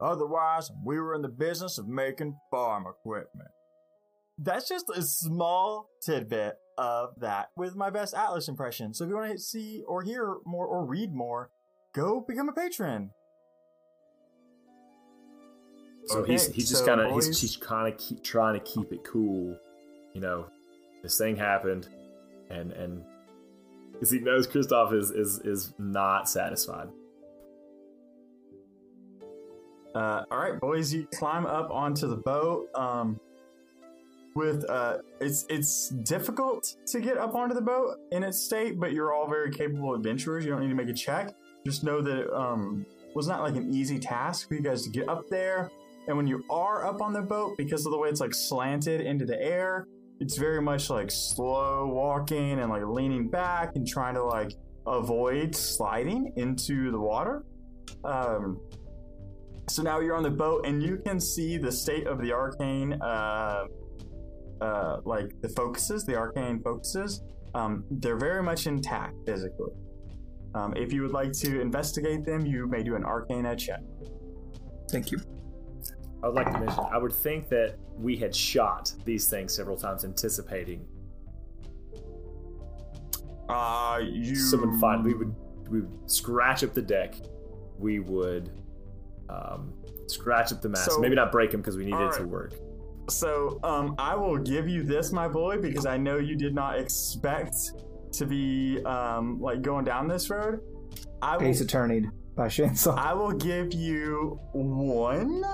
[SPEAKER 1] Otherwise, we were in the business of making farm equipment. That's just a small tidbit of that with my best Atlas impression. So if you want to see or hear more or read more, go become a patron.
[SPEAKER 4] So
[SPEAKER 1] Okay,
[SPEAKER 4] he's he's just
[SPEAKER 1] so
[SPEAKER 4] kind of he's, he's kind of keep trying to keep it cool, you know. This thing happened, and and because he knows Kristoff is is is not satisfied.
[SPEAKER 1] Uh, all right, boys, you climb up onto the boat. Um, with uh, it's it's difficult to get up onto the boat in its state, but you're all very capable adventurers. You don't need to make a check. Just know that it um, was not like an easy task for you guys to get up there. And when you are up on the boat, because of the way it's like slanted into the air, it's very much like slow walking and like leaning back and trying to like avoid sliding into the water. Um, so now you're on the boat and you can see the state of the arcane, uh, uh, like the focuses, the arcane focuses. Um, they're very much intact physically. Um, if you would like to investigate them, you may do an arcana check.
[SPEAKER 2] Thank you.
[SPEAKER 4] I would like to mention, I would think that we had shot these things several times, anticipating
[SPEAKER 1] Uh, you.
[SPEAKER 4] someone find. We would we would scratch up the deck. We would um, scratch up the mast.
[SPEAKER 1] So-
[SPEAKER 4] Maybe not break them because we needed it to work.
[SPEAKER 1] So, um, I will give you this, my boy, because I know you did not expect to be um, like going down this road. I will,
[SPEAKER 2] Ace Attorney by Shane Song.
[SPEAKER 1] I will give you one.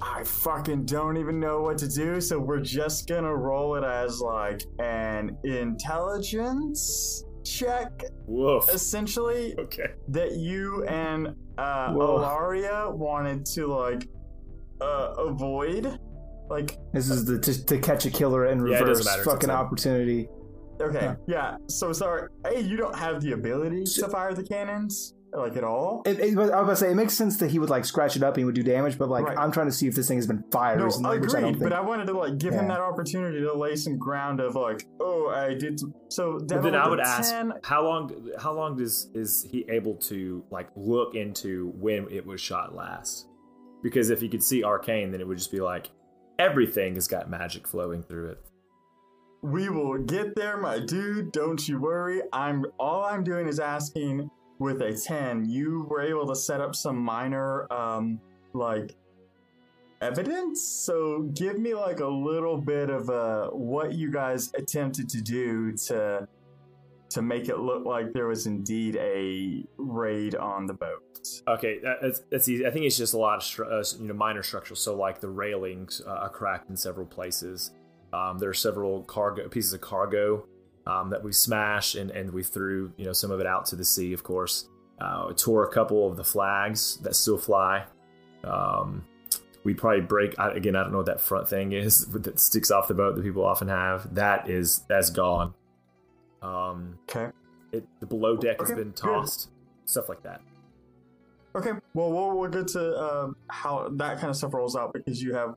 [SPEAKER 1] I fucking don't even know what to do, so we're just gonna roll it as like an intelligence check,
[SPEAKER 4] Woof.
[SPEAKER 1] essentially
[SPEAKER 4] Okay.
[SPEAKER 1] that you and uh,
[SPEAKER 2] Whoa.
[SPEAKER 1] Olaria wanted to like uh, avoid. Like,
[SPEAKER 2] This is the to, to catch a killer in
[SPEAKER 4] Yeah, it doesn't
[SPEAKER 2] reverse
[SPEAKER 4] matter. It's
[SPEAKER 2] fucking
[SPEAKER 4] a
[SPEAKER 2] opportunity.
[SPEAKER 1] Okay, yeah. So sorry. Hey, you don't have the ability
[SPEAKER 2] So-
[SPEAKER 1] to fire the cannons, like at all.
[SPEAKER 2] It, it, I was about to say it makes sense that he would like scratch it up and he would do damage, but like
[SPEAKER 1] Right.
[SPEAKER 2] I'm trying to see if this thing has been fired
[SPEAKER 1] No,
[SPEAKER 2] recently, which I don't
[SPEAKER 1] agreed.
[SPEAKER 2] think.
[SPEAKER 1] But I wanted to like give him that opportunity to lay some ground of like, oh, I did. So
[SPEAKER 4] But then I would
[SPEAKER 1] a
[SPEAKER 4] ask,
[SPEAKER 1] 10,
[SPEAKER 4] how long? How long does is he able to like look into when it was shot last? Because if you could see arcane, then it would just be like everything has got magic flowing through it.
[SPEAKER 1] We will get there, my dude. Don't you worry. I'm all I'm doing is asking with a 10. You were able to set up some minor um like evidence. So give me like a little bit of uh what you guys attempted to do to to make it look like there was indeed a raid on the boat.
[SPEAKER 4] Okay, that- that's, that's easy. I think it's just a lot of stru- uh, you know minor structures. So like the railings uh, are cracked in several places. Um, there are several cargo pieces of cargo um, that we smashed and, and we threw you know some of it out to the sea. Of course, uh, tore a couple of the flags that still fly. Um, we probably break I, again. I don't know what that front thing is that sticks off the boat that people often have. That is that's gone. Um,
[SPEAKER 1] Okay.
[SPEAKER 4] it, the below deck has
[SPEAKER 1] Okay,
[SPEAKER 4] been
[SPEAKER 1] good.
[SPEAKER 4] tossed. Stuff like that.
[SPEAKER 1] Okay, well, we'll, we'll get to um, how that kind of stuff rolls out because you have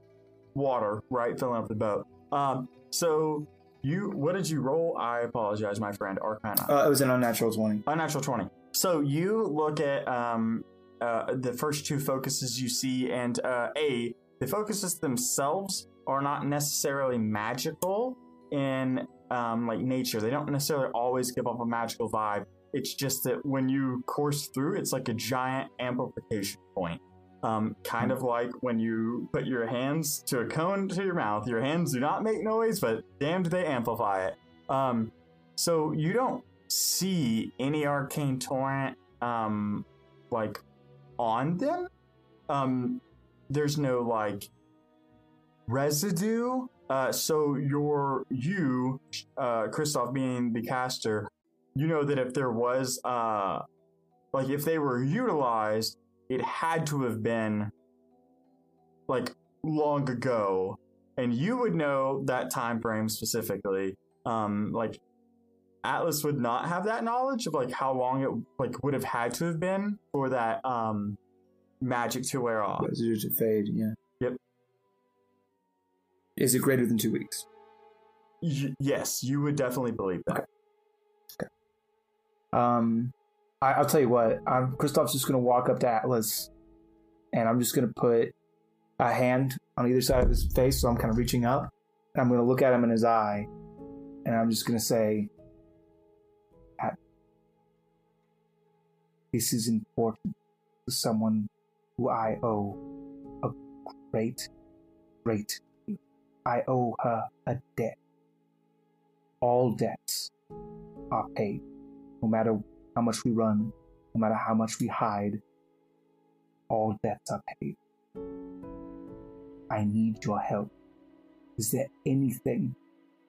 [SPEAKER 1] water, right, filling up the boat. Um, so you, what did you roll? I apologize, my friend, Arcana.
[SPEAKER 2] uh, it was an unnatural twenty.
[SPEAKER 1] Unnatural 20. So you look at um, uh, the first two focuses you see, and uh, A, the focuses themselves are not necessarily magical in um, like nature. They don't necessarily always give off a magical vibe. It's just that when you course through, it's like a giant amplification point. Um, kind of like when you put your hands to a cone to your mouth. Your hands do not make noise, but damn, do they amplify it. Um, so you don't see any arcane torrent um like on them um there's no like residue uh so your you uh Christoph being the caster you know that if there was uh like if they were utilized it had to have been like long ago and you would know that time frame specifically um like Atlas would not have that knowledge of like how long it like would have had to have been for that um magic to wear off.
[SPEAKER 2] Residue to fade. Yeah.
[SPEAKER 1] Yep.
[SPEAKER 2] Is it greater than two weeks?
[SPEAKER 1] Y- yes, you would definitely believe that. Okay.
[SPEAKER 2] Um, I, I'll tell you what. I'm Kristoff's just gonna walk up to Atlas, and I'm just gonna put a hand on either side of his face, so I'm kind of reaching up. And I'm gonna look at him in his eye, and I'm just gonna say, "At- "This is important to someone who I owe a great, great. I owe her a debt. All debts are paid." no matter how much we run, no matter how much we hide, all debts are paid. I need your help. Is there anything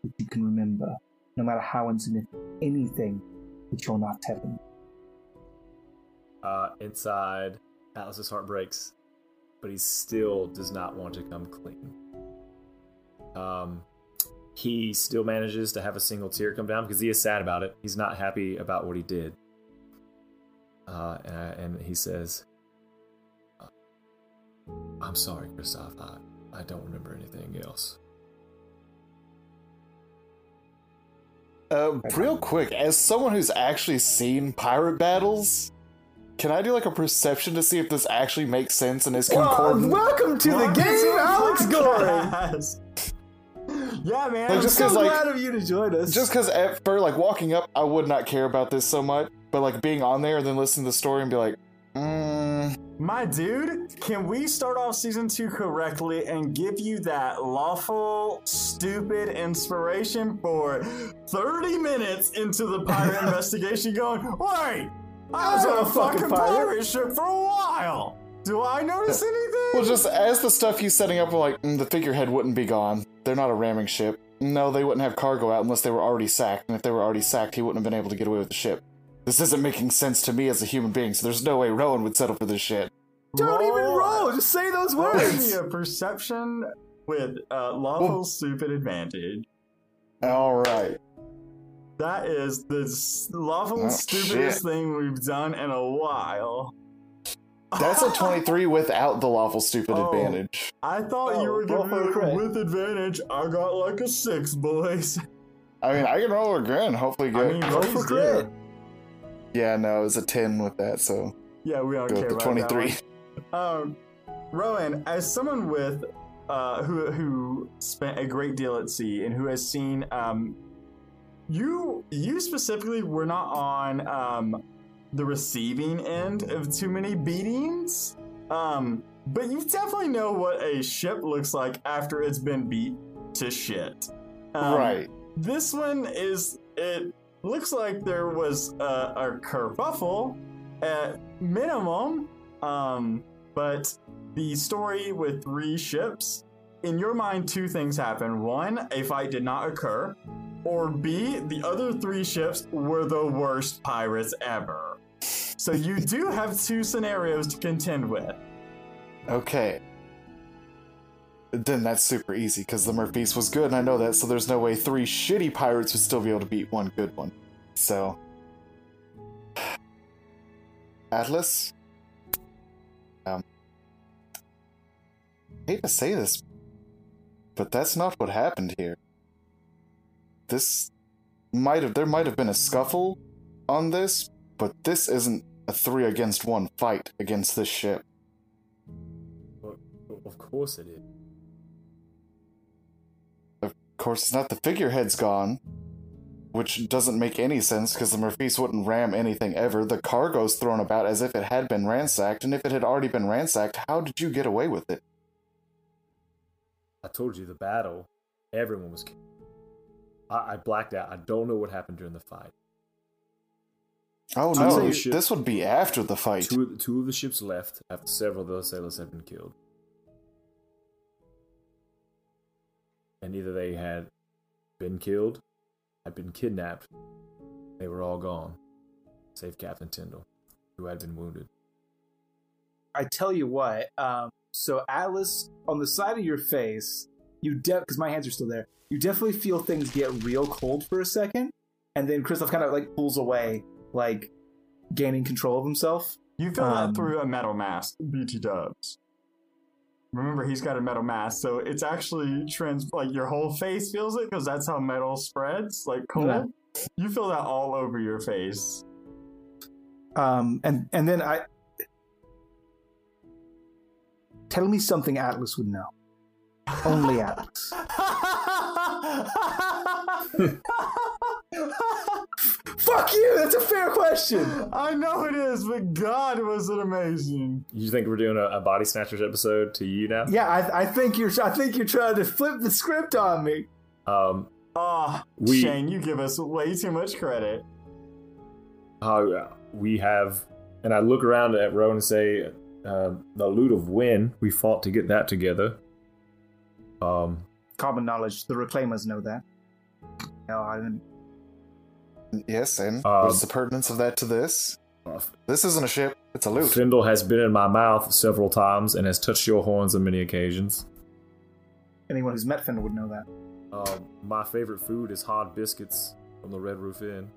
[SPEAKER 2] that you can remember, no matter how insignificant, anything that you're not telling?
[SPEAKER 4] Uh, inside, Atlas's heart breaks, but he still does not want to come clean. Um, he still manages to have a single tear come down because he is sad about it. He's not happy about what he did. Uh, and, and he says, uh, "I'm sorry, Christoph. I, I don't remember anything else."
[SPEAKER 3] Uh, real quick, as someone who's actually seen pirate battles, can I do like a perception to see if this actually makes sense and is concordant?
[SPEAKER 2] welcome to
[SPEAKER 1] Welcome to the
[SPEAKER 2] Goring.
[SPEAKER 1] podcast. yeah, man.
[SPEAKER 3] Like,
[SPEAKER 1] I'm
[SPEAKER 3] just
[SPEAKER 1] so
[SPEAKER 3] 'cause, like-
[SPEAKER 2] of you to join us.
[SPEAKER 3] Just because for like walking up, I would not care about this so much, but like being on there and then listening to the story and be like, mm,
[SPEAKER 1] My dude, can we start off season two correctly and give you that lawful, stupid inspiration for 30 minutes into the pirate investigation going, wait, I was on
[SPEAKER 2] a
[SPEAKER 1] fucking
[SPEAKER 2] fucking pirate."
[SPEAKER 1] pirate ship for a while. Do I notice anything?
[SPEAKER 3] well, just as the stuff he's setting up, we're like, mm, the figurehead wouldn't be gone. They're not a ramming ship. No, they wouldn't have cargo out unless they were already sacked, and if they were already sacked, he wouldn't have been able to get away with the ship. This isn't making sense to me as a human being, so there's no way Rowan would settle for this shit.
[SPEAKER 2] don't even roll. Just say those words.
[SPEAKER 1] a perception with uh, lawful, stupid advantage.
[SPEAKER 3] All right.
[SPEAKER 1] That is the lawful
[SPEAKER 3] Oh,
[SPEAKER 1] stupidest
[SPEAKER 3] shit.
[SPEAKER 1] thing we've done in a while.
[SPEAKER 3] That's a 23 without the lawful stupid
[SPEAKER 1] Oh.
[SPEAKER 3] advantage.
[SPEAKER 1] I thought
[SPEAKER 2] Oh,
[SPEAKER 1] you were
[SPEAKER 2] roll
[SPEAKER 1] giving
[SPEAKER 2] for a
[SPEAKER 1] me with advantage. I got like a six, boys.
[SPEAKER 3] I mean, I can roll again. Hopefully,
[SPEAKER 1] I
[SPEAKER 3] get.
[SPEAKER 1] mean,
[SPEAKER 2] Roll
[SPEAKER 1] please
[SPEAKER 2] for crit.
[SPEAKER 3] Yeah, no, it's a 10 with that, so
[SPEAKER 1] Yeah, we don't care
[SPEAKER 3] with the
[SPEAKER 1] about
[SPEAKER 3] 23.
[SPEAKER 1] Um, Rowan, as someone with uh, who who spent a great deal at sea and who has seen um, you you specifically were not on um, the receiving end of too many beatings, um, but you definitely know what a ship looks like after it's been beat to shit. Um,
[SPEAKER 3] right.
[SPEAKER 1] This one is. It looks like there was a, a kerfuffle at minimum. Um, but the story with three ships, in your mind, two things happen. One, a fight did not occur. Or B, the other three ships were the worst pirates ever. So you do have two scenarios to contend with.
[SPEAKER 3] Okay. Then that's super easy because the Murphys was good, and I know that, so there's no way three shitty pirates would still be able to beat one good one. So. Atlas? Um. I hate to say this, but that's not what happened here. This might have. There might have been a scuffle on this, but this isn't a three against one fight against this ship.
[SPEAKER 4] Well, of course it is.
[SPEAKER 3] Of course, it's not the figurehead's gone, which doesn't make any sense because the Murphys wouldn't ram anything ever. The cargo's thrown about as if it had been ransacked, and if it had already been ransacked, how did you get away with it?
[SPEAKER 4] I told you the battle. Everyone was killed. I, I blacked out. I don't know what happened during the fight.
[SPEAKER 3] Oh
[SPEAKER 4] Two
[SPEAKER 3] no, this would be after the fight.
[SPEAKER 4] Two, of the- two of the ships left after several of those sailors had been killed. And either they had been killed, had been kidnapped, they were all gone, save Captain Tyndall, who had been wounded.
[SPEAKER 2] I tell you what. Um, so Atlas, on the side of your face, you de because my hands are still there. You definitely feel things get real cold for a second, and then Kristoff kind of like pulls away, like gaining control of himself.
[SPEAKER 1] You feel
[SPEAKER 2] Um,
[SPEAKER 1] that through a metal mask, BT dubs. Remember, he's got a metal mask, so it's actually trans. Like your whole face feels it because that's how metal spreads, like cold.
[SPEAKER 2] Yeah.
[SPEAKER 1] You feel that all over your face.
[SPEAKER 2] Um, and and then I tell me something Atlas would know. Only Atlas. Fuck you. That's a fair question.
[SPEAKER 1] I know it is, but God, was it amazing!
[SPEAKER 4] You think we're doing a, a Body Snatchers episode to you now?
[SPEAKER 2] Yeah, I, I think you're. I think you're trying to flip the script on me.
[SPEAKER 4] Um,
[SPEAKER 1] Ah,
[SPEAKER 4] We-
[SPEAKER 1] Shane, you give us way too much credit.
[SPEAKER 4] how we have, and I look around at Rowan and say, uh, the loot of Win, we fought to get that together. Um,
[SPEAKER 2] Common knowledge. The reclaimers know that. No, I didn't.
[SPEAKER 3] Yes, and
[SPEAKER 4] Um,
[SPEAKER 3] what's the pertinence of that to this? This isn't a ship; it's a loot.
[SPEAKER 4] Findle has been in my mouth several times and has touched your horns on many occasions.
[SPEAKER 2] Anyone who's met Finn would know that.
[SPEAKER 4] Um, my favorite food is hard biscuits from the Red Roof Inn.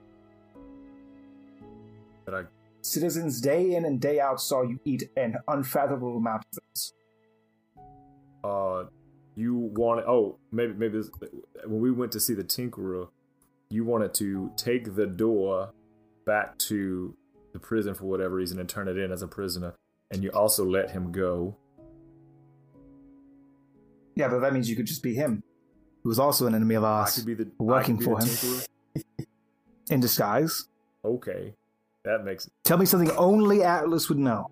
[SPEAKER 4] That I
[SPEAKER 2] Citizens day in and day out saw you eat an unfathomable amount of those.
[SPEAKER 4] uh, you wanted. Oh, maybe maybe this, when we went to see the Tinkerer, you wanted to take the door back to the prison for whatever reason and turn it in as a prisoner, and you also let him go.
[SPEAKER 2] Yeah, but that means you could just be him, who was also an enemy of ours,
[SPEAKER 4] could be the
[SPEAKER 2] working for him. In disguise.
[SPEAKER 4] Okay, that makes
[SPEAKER 2] Tell me something only Atlas would know.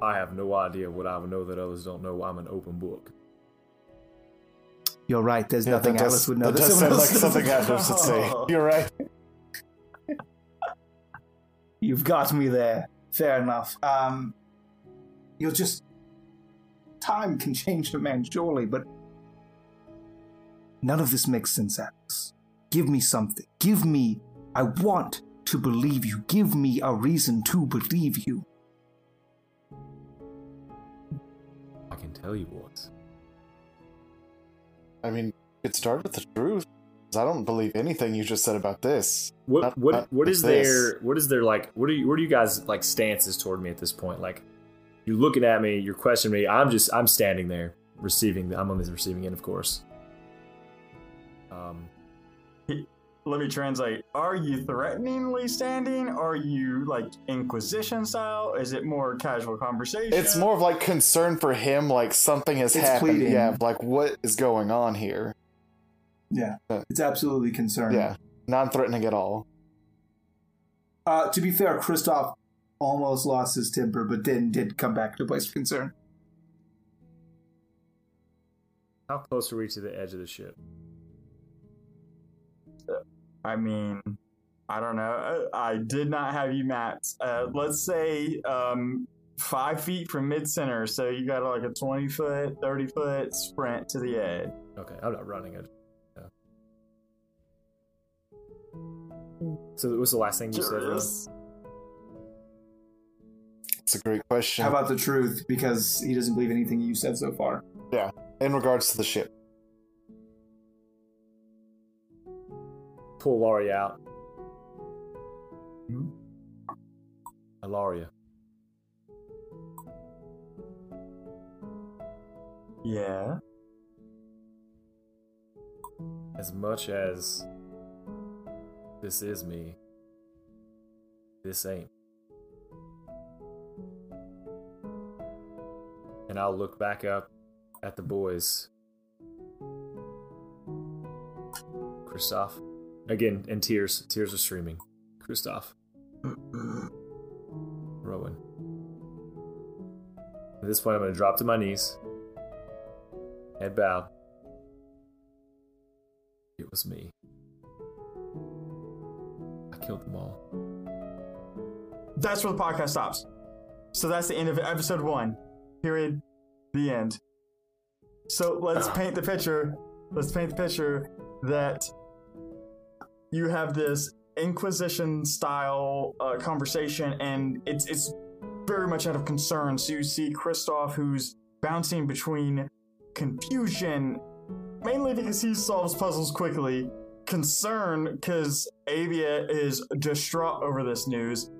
[SPEAKER 4] I have no idea what I would know that others don't know. I'm an open book.
[SPEAKER 2] You're right. There's
[SPEAKER 3] Yeah,
[SPEAKER 2] nothing
[SPEAKER 3] that does,
[SPEAKER 2] Atlas would know.
[SPEAKER 3] that
[SPEAKER 2] that
[SPEAKER 3] does
[SPEAKER 2] someone
[SPEAKER 3] sound like something
[SPEAKER 2] doesn't
[SPEAKER 3] Atlas would say. You're right.
[SPEAKER 2] You've got me there. Fair enough. Um, you'll just time can change a man, surely, but none of this makes sense, Atlas. Give me something. Give me. I want to believe you. Give me a reason to believe you.
[SPEAKER 4] I can tell you what.
[SPEAKER 3] I mean, could start with the truth. I don't believe anything you just said about this.
[SPEAKER 4] What
[SPEAKER 3] Not-
[SPEAKER 4] what
[SPEAKER 3] not
[SPEAKER 4] what is
[SPEAKER 3] this.
[SPEAKER 4] their what is their like what are you what are you guys like stances toward me at this point? Like you're looking at me, you're questioning me. I'm just I'm standing there receiving. I'm on the receiving end, of course. Um,
[SPEAKER 1] Let me translate. Are you threateningly standing? Are you like Inquisition style? Is it more casual conversation?
[SPEAKER 3] It's more of like concern for him, like something has
[SPEAKER 2] It's
[SPEAKER 3] happened.
[SPEAKER 2] pleading.
[SPEAKER 3] Yeah, like what is going on here?
[SPEAKER 2] Yeah,
[SPEAKER 3] Uh,
[SPEAKER 2] it's absolutely concerning.
[SPEAKER 3] Yeah, non-threatening at all.
[SPEAKER 2] Uh, to be fair, Kristoff almost lost his temper, but then did come back to a place of concern.
[SPEAKER 4] how close are we to the edge of the ship?
[SPEAKER 1] I mean, I don't know. I I did not have you mapped. Uh, let's say um, five feet from mid center, so you got like a twenty foot, thirty foot sprint to the edge.
[SPEAKER 4] Okay, I'm not running it. Yeah. So what's the last thing you said? Ron?
[SPEAKER 1] Curious.
[SPEAKER 3] It's a great question.
[SPEAKER 2] How about the truth? Because he doesn't believe anything you said so far.
[SPEAKER 3] Yeah, in regards to the ship?
[SPEAKER 4] Pull Laurie out.
[SPEAKER 1] Hmm?
[SPEAKER 4] Alaria.
[SPEAKER 1] Yeah.
[SPEAKER 4] As much as this is me, this ain't. And I'll look back up at the boys. Kristoff. Again, and tears. Tears are streaming. Kristoff. Rowan. At this point, I'm going to drop to my knees. Head bowed. It was me. I killed them all.
[SPEAKER 1] That's where the podcast stops. So that's the end of episode one. Period. The end. So let's paint the picture. Let's paint the picture that you have this Inquisition style uh, conversation, and it's it's very much out of concern. So you see Kristoff, who's bouncing between confusion, mainly because he solves puzzles quickly, concern because Avia is distraught over this news,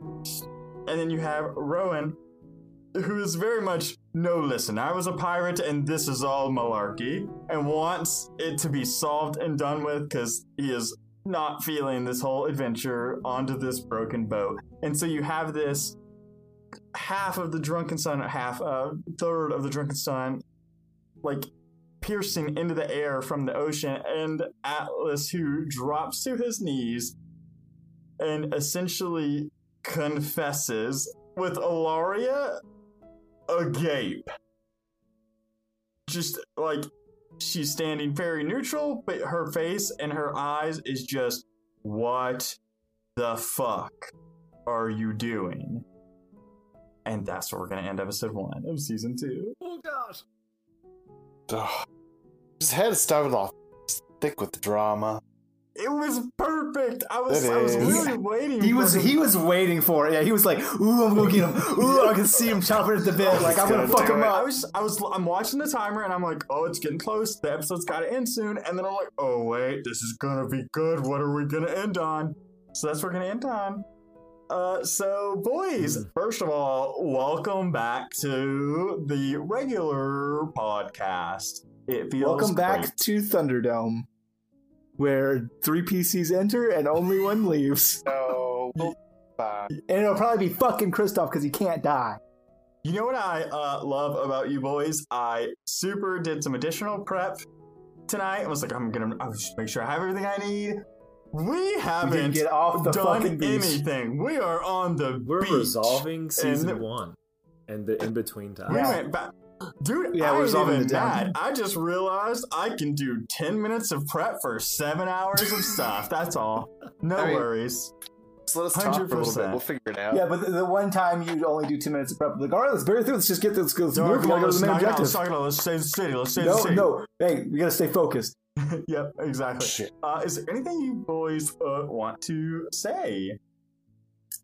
[SPEAKER 1] and then you have Rowan, who is very much no listen. I was a pirate, and this is all malarkey, and wants it to be solved and done with because he is not feeling this whole adventure onto this broken boat. And so you have this half of the drunken sun, half a third of the drunken sun, like piercing into the air from the ocean, and Atlas, who drops to his knees and essentially confesses with Ilaria agape. Just like she's standing very neutral, but her face and her eyes is just, what the fuck are you doing? And that's where we're gonna end episode one of season two.
[SPEAKER 4] Oh gosh.
[SPEAKER 3] Ugh. His head started off. Stick with drama.
[SPEAKER 1] It was perfect. I was, I was
[SPEAKER 3] is.
[SPEAKER 1] really waiting.
[SPEAKER 2] He
[SPEAKER 1] for
[SPEAKER 2] was
[SPEAKER 1] him.
[SPEAKER 2] he was waiting for it. Yeah, he was like, "Ooh, I'm gonna get him. Ooh, I can see him chopping at the bit. Like I'm gonna fuck him
[SPEAKER 3] do it.
[SPEAKER 1] I was, I was, I'm watching the timer and I'm like, oh, it's getting close. The episode's got to end soon. And then I'm like, oh wait, this is gonna be good. What are we gonna end on? So that's what we're gonna end on. Uh, so boys,
[SPEAKER 4] Mm.
[SPEAKER 1] first of all, welcome back to the regular podcast. It feels
[SPEAKER 2] Welcome back to Thunderdome, where three PCs enter and only one leaves.
[SPEAKER 3] No. Bye.
[SPEAKER 2] And it'll probably be fucking Kristoff because he can't die.
[SPEAKER 1] You know what I uh, love about you boys? I super did some additional prep tonight. I was like, I'm gonna, I was make sure I have everything I need. We
[SPEAKER 2] We
[SPEAKER 1] haven't
[SPEAKER 2] get off the
[SPEAKER 1] done
[SPEAKER 2] fucking beach.
[SPEAKER 1] anything. We are on the
[SPEAKER 4] We're
[SPEAKER 1] beach.
[SPEAKER 4] resolving season
[SPEAKER 1] And-
[SPEAKER 4] one and the in between time.
[SPEAKER 1] We
[SPEAKER 2] Yeah.
[SPEAKER 1] went back. Dude,
[SPEAKER 2] Yeah,
[SPEAKER 1] I
[SPEAKER 2] we're
[SPEAKER 1] ain't even
[SPEAKER 2] the town.
[SPEAKER 1] mad. I just realized I can do 10 minutes of prep for seven hours of stuff. That's all. No
[SPEAKER 3] I mean-
[SPEAKER 1] worries.
[SPEAKER 3] Just let us talk for a little bit. We'll figure it out.
[SPEAKER 2] Yeah, but the, the one time you only do two minutes of prep, like, all right, let's bury through. Let's just get this. Let's
[SPEAKER 1] No,
[SPEAKER 2] move. We
[SPEAKER 1] come on,
[SPEAKER 2] gotta go to
[SPEAKER 1] let's
[SPEAKER 2] the main
[SPEAKER 1] knock it out. Let's
[SPEAKER 2] objective.
[SPEAKER 1] it. Let's stay the city. Let's stay the
[SPEAKER 2] No,
[SPEAKER 1] city.
[SPEAKER 2] no, hey, we gotta stay focused.
[SPEAKER 1] yep, exactly.
[SPEAKER 3] Shit.
[SPEAKER 1] Uh, is there anything you boys uh, want to say?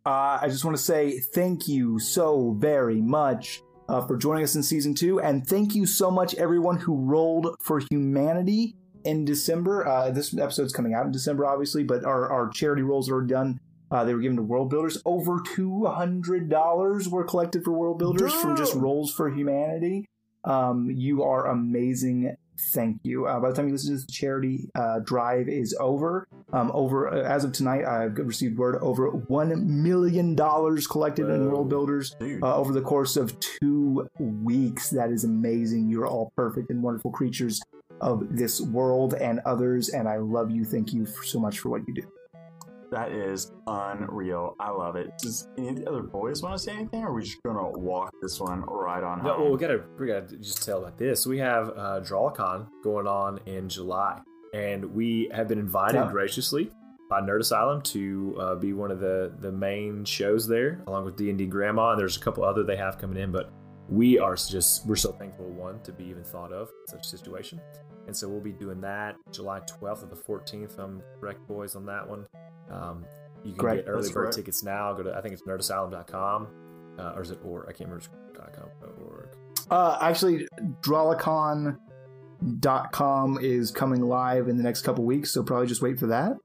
[SPEAKER 2] Uh, I just want to say thank you so very much uh, for joining us in season two, and thank you so much everyone who rolled for humanity in December. Uh, this episode's coming out in December, obviously, but our, our charity rolls are done. Uh, they were given to World Builders. Over two hundred dollars were collected for World Builders from just Rolls for Humanity. Um, you are amazing. Thank you. Uh, by the time you listen to this, the charity uh, drive is over. Um, over uh, as of tonight, I've received word over one million dollars collected in World Builders uh, over the course of two weeks. That is amazing. You're all perfect and wonderful creatures of this world and others, and I love you. Thank you for, so much for what you do.
[SPEAKER 1] That is unreal. I love it. Does any of the other boys want to say anything, or are we just gonna walk this one right on
[SPEAKER 4] No,
[SPEAKER 1] home?
[SPEAKER 4] well, we gotta we gotta just tell about this. We have uh, DrawCon going on in July, and we have been invited
[SPEAKER 2] Yeah.
[SPEAKER 4] graciously by Nerd Asylum to uh, be one of the the main shows there, along with D and D Grandma. And there's a couple other they have coming in, but we are just we're so thankful one to be even thought of in such a situation. And so we'll be doing that July 12th or the 14th. I'm correct, boys, on that one. Um, you can
[SPEAKER 2] Correct,
[SPEAKER 4] get early
[SPEAKER 1] that's
[SPEAKER 4] bird
[SPEAKER 1] correct.
[SPEAKER 4] tickets now. Go to I think it's nerdasylum.com. Uh, or is it or I can't remember .com or org.
[SPEAKER 2] Uh, actually, Drawlicon.com is coming live in the next couple weeks, so probably just wait for that.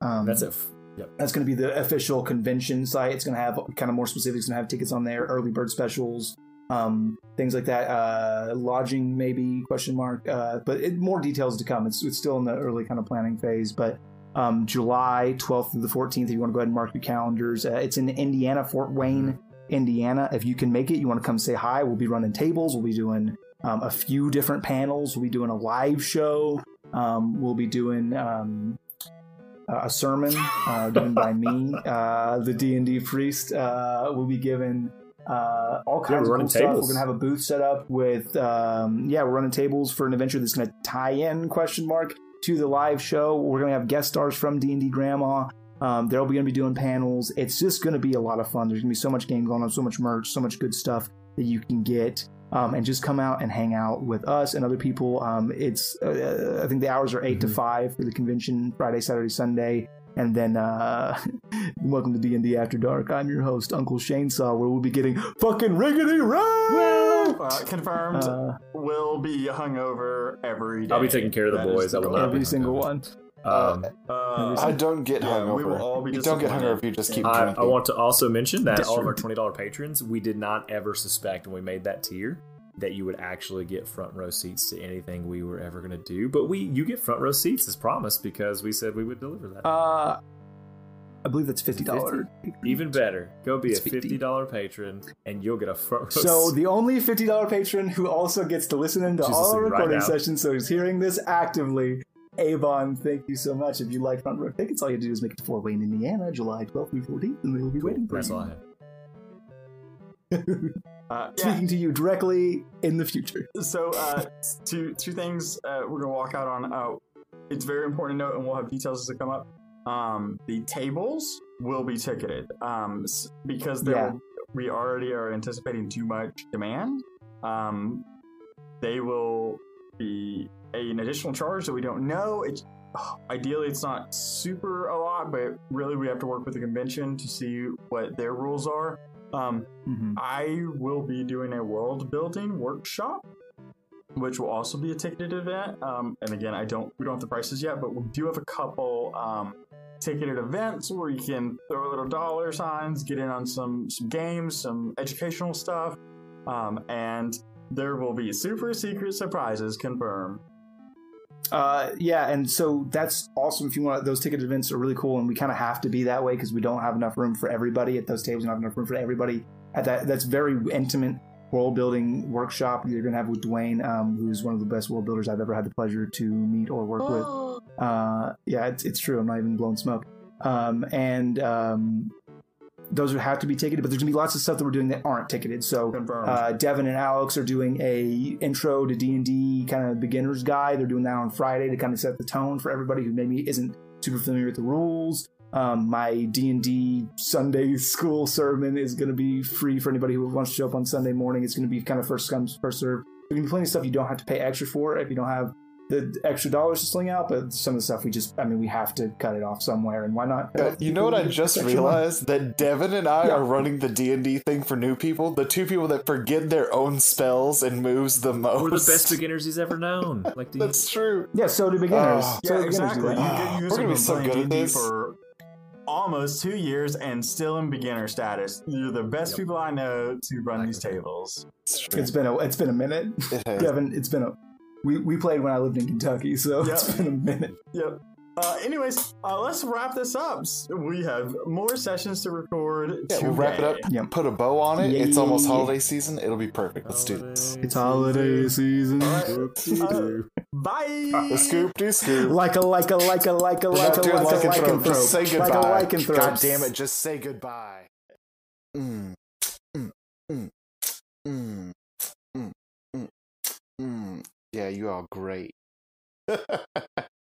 [SPEAKER 2] Um,
[SPEAKER 4] That's it. Yep.
[SPEAKER 2] That's going to be the official convention site. It's going to have kind of more specifics. To have tickets on there, early bird specials, um, things like that. Uh, lodging, maybe question mark. Uh, but it, more details to come. It's it's still in the early kind of planning phase. But um, July 12th through the 14th, if you want to go ahead and mark your calendars, uh, it's in Indiana, Fort Wayne, Indiana. If you can make it, you want to come say hi. We'll be running tables. We'll be doing um, a few different panels. We'll be doing a live show. Um, we'll be doing um, a sermon uh, given by me, uh, the D and D priest. Uh, will be given uh, all kinds
[SPEAKER 4] we're
[SPEAKER 2] of cool stuff. We're gonna have a booth set up with um, yeah, we're running tables for an adventure that's gonna tie in question mark to the live show. We're gonna have guest stars from D and D Grandma. Um, they'll be gonna be doing panels. It's just gonna be a lot of fun. There's gonna be so much game going on, so much merch, so much good stuff that you can get. Um, and just come out and hang out with us and other people. Um, it's uh, I think the hours are 8 to
[SPEAKER 4] Mhm.
[SPEAKER 2] five for the convention, Friday, Saturday, Sunday, and then uh, welcome to D and D After Dark. I'm your host, Uncle Shane Saw, where we'll be getting fucking riggedy row.
[SPEAKER 1] Uh, confirmed.
[SPEAKER 2] Uh,
[SPEAKER 1] will be hungover every day.
[SPEAKER 4] I'll be taking care of the
[SPEAKER 1] That is
[SPEAKER 4] boys. I will
[SPEAKER 1] goal.
[SPEAKER 4] not be
[SPEAKER 2] every single one.
[SPEAKER 4] Um,
[SPEAKER 1] Uh,
[SPEAKER 3] I don't get
[SPEAKER 1] Yeah,
[SPEAKER 3] hungover.
[SPEAKER 1] we will all be
[SPEAKER 3] you don't get
[SPEAKER 1] disappointed.
[SPEAKER 3] hungover if you just keep
[SPEAKER 1] I-
[SPEAKER 4] I,
[SPEAKER 3] drinking.
[SPEAKER 4] I want to also mention that
[SPEAKER 2] That's
[SPEAKER 4] all of our twenty dollar patrons, we did not ever suspect when we made that tier that you would actually get front row seats to anything we were ever going to do. But we, you get front row seats as promised because we said we would deliver that.
[SPEAKER 2] Uh, I believe that's fifty dollars.
[SPEAKER 4] Even better, go be
[SPEAKER 2] It's
[SPEAKER 4] a fifty dollar patron and you'll get a front row.
[SPEAKER 2] So
[SPEAKER 4] seat.
[SPEAKER 2] the only fifty dollar patron who also gets to listen into
[SPEAKER 4] Just
[SPEAKER 2] all our
[SPEAKER 4] listen right
[SPEAKER 2] recording sessions, so he's hearing this actively. Avon, thank you so much. If you like front row tickets, all you have to do is make it to Fort Wayne, Indiana, July 12th through 14th, and they will be waiting for
[SPEAKER 4] that's
[SPEAKER 2] you.
[SPEAKER 4] all I have.
[SPEAKER 1] uh, yeah.
[SPEAKER 2] Speaking to you directly in the future.
[SPEAKER 1] So, uh, two two things uh, we're gonna walk out on. Uh, it's very important to note, and we'll have details as they come up. Um, the tables will be ticketed um, because there
[SPEAKER 2] Yeah.
[SPEAKER 1] will, we already are anticipating too much demand. Um, they will be an additional charge that we don't know. It's ideally it's not super a lot, but really we have to work with the convention to see what their rules are. Um,
[SPEAKER 2] Mhm.
[SPEAKER 1] I will be doing a world building workshop, which will also be a ticketed event. Um, and again, I don't we don't have the prices yet, but we do have a couple um, ticketed events where you can throw little dollar signs, get in on some some games, some educational stuff, um, and there will be super secret surprises confirmed.
[SPEAKER 2] Uh, yeah, and so that's awesome. If you want, those ticket events are really cool, and we kind of have to be that way because we don't have enough room for everybody at those tables. We don't have enough room for everybody at that. That's very intimate world building workshop you're gonna have with Dwayne, um, who's one of the best world builders I've ever had the pleasure to meet or work with. Uh, yeah, it's, it's true. I'm not even blowing smoke. Um, and um, those would have to be ticketed, but there's gonna be lots of stuff that we're doing that aren't ticketed. So uh, Devin and Alex are doing a intro to D and D kind of beginner's guide. They're doing that on Friday to kind of set the tone for everybody who maybe isn't super familiar with the rules. Um, my D and D Sunday school sermon is going to be free for anybody who wants to show up on Sunday morning. It's going to be kind of first come first serve. There's going to be plenty of stuff you don't have to pay extra for if you don't have the extra dollars to sling out, but some of the stuff we just, I mean, we have to cut it off somewhere, and why not? cut
[SPEAKER 3] Uh, you know what I just
[SPEAKER 2] extra money?
[SPEAKER 3] realized? That Devin and I
[SPEAKER 2] Yeah.
[SPEAKER 3] are running the D and D thing for new people. The two people that forget their own spells and moves the most.
[SPEAKER 4] We're the best beginners he's ever known. Like the
[SPEAKER 3] That's true.
[SPEAKER 2] Yeah, so do beginners.
[SPEAKER 3] Oh,
[SPEAKER 2] so
[SPEAKER 1] Yeah,
[SPEAKER 2] do beginners do
[SPEAKER 1] exactly. You,
[SPEAKER 2] that.
[SPEAKER 1] Get, you
[SPEAKER 3] we're
[SPEAKER 1] guys
[SPEAKER 3] gonna
[SPEAKER 1] have
[SPEAKER 3] be
[SPEAKER 1] been
[SPEAKER 3] so
[SPEAKER 1] playing
[SPEAKER 3] good at
[SPEAKER 1] D&D
[SPEAKER 3] this.
[SPEAKER 1] for almost two years and still in beginner status. You're the best
[SPEAKER 4] Yep.
[SPEAKER 1] people I know to run these tables.
[SPEAKER 3] It's
[SPEAKER 2] been a, it's been a minute.
[SPEAKER 3] It.
[SPEAKER 2] Devin, it's been a. We, we played when I lived in Kentucky, so
[SPEAKER 1] Yeah.
[SPEAKER 2] it's been a minute.
[SPEAKER 1] Yep. Uh, anyways, uh, let's wrap this up. We have more sessions to record.
[SPEAKER 3] Yeah, we'll wrap it up.
[SPEAKER 1] today.
[SPEAKER 2] Yeah.
[SPEAKER 3] Put a bow on it.
[SPEAKER 2] Yeah,
[SPEAKER 3] it's almost holiday season. It'll be perfect. Let's do this.
[SPEAKER 2] It's holiday season.
[SPEAKER 1] All right.
[SPEAKER 4] Whoop-de-doo.
[SPEAKER 1] Bye.
[SPEAKER 3] The scoop, do scoop.
[SPEAKER 2] Like a like a like a like a
[SPEAKER 3] We're
[SPEAKER 2] like
[SPEAKER 3] not
[SPEAKER 2] a
[SPEAKER 3] doing
[SPEAKER 2] like a
[SPEAKER 3] lycanthrope. Just say
[SPEAKER 2] lycanthrope. Like a
[SPEAKER 3] goodbye.
[SPEAKER 2] lycanthrope.
[SPEAKER 3] God damn it! Just say goodbye. Mm, mm, mm, mm, mm, mm, mm. Yeah, you are great.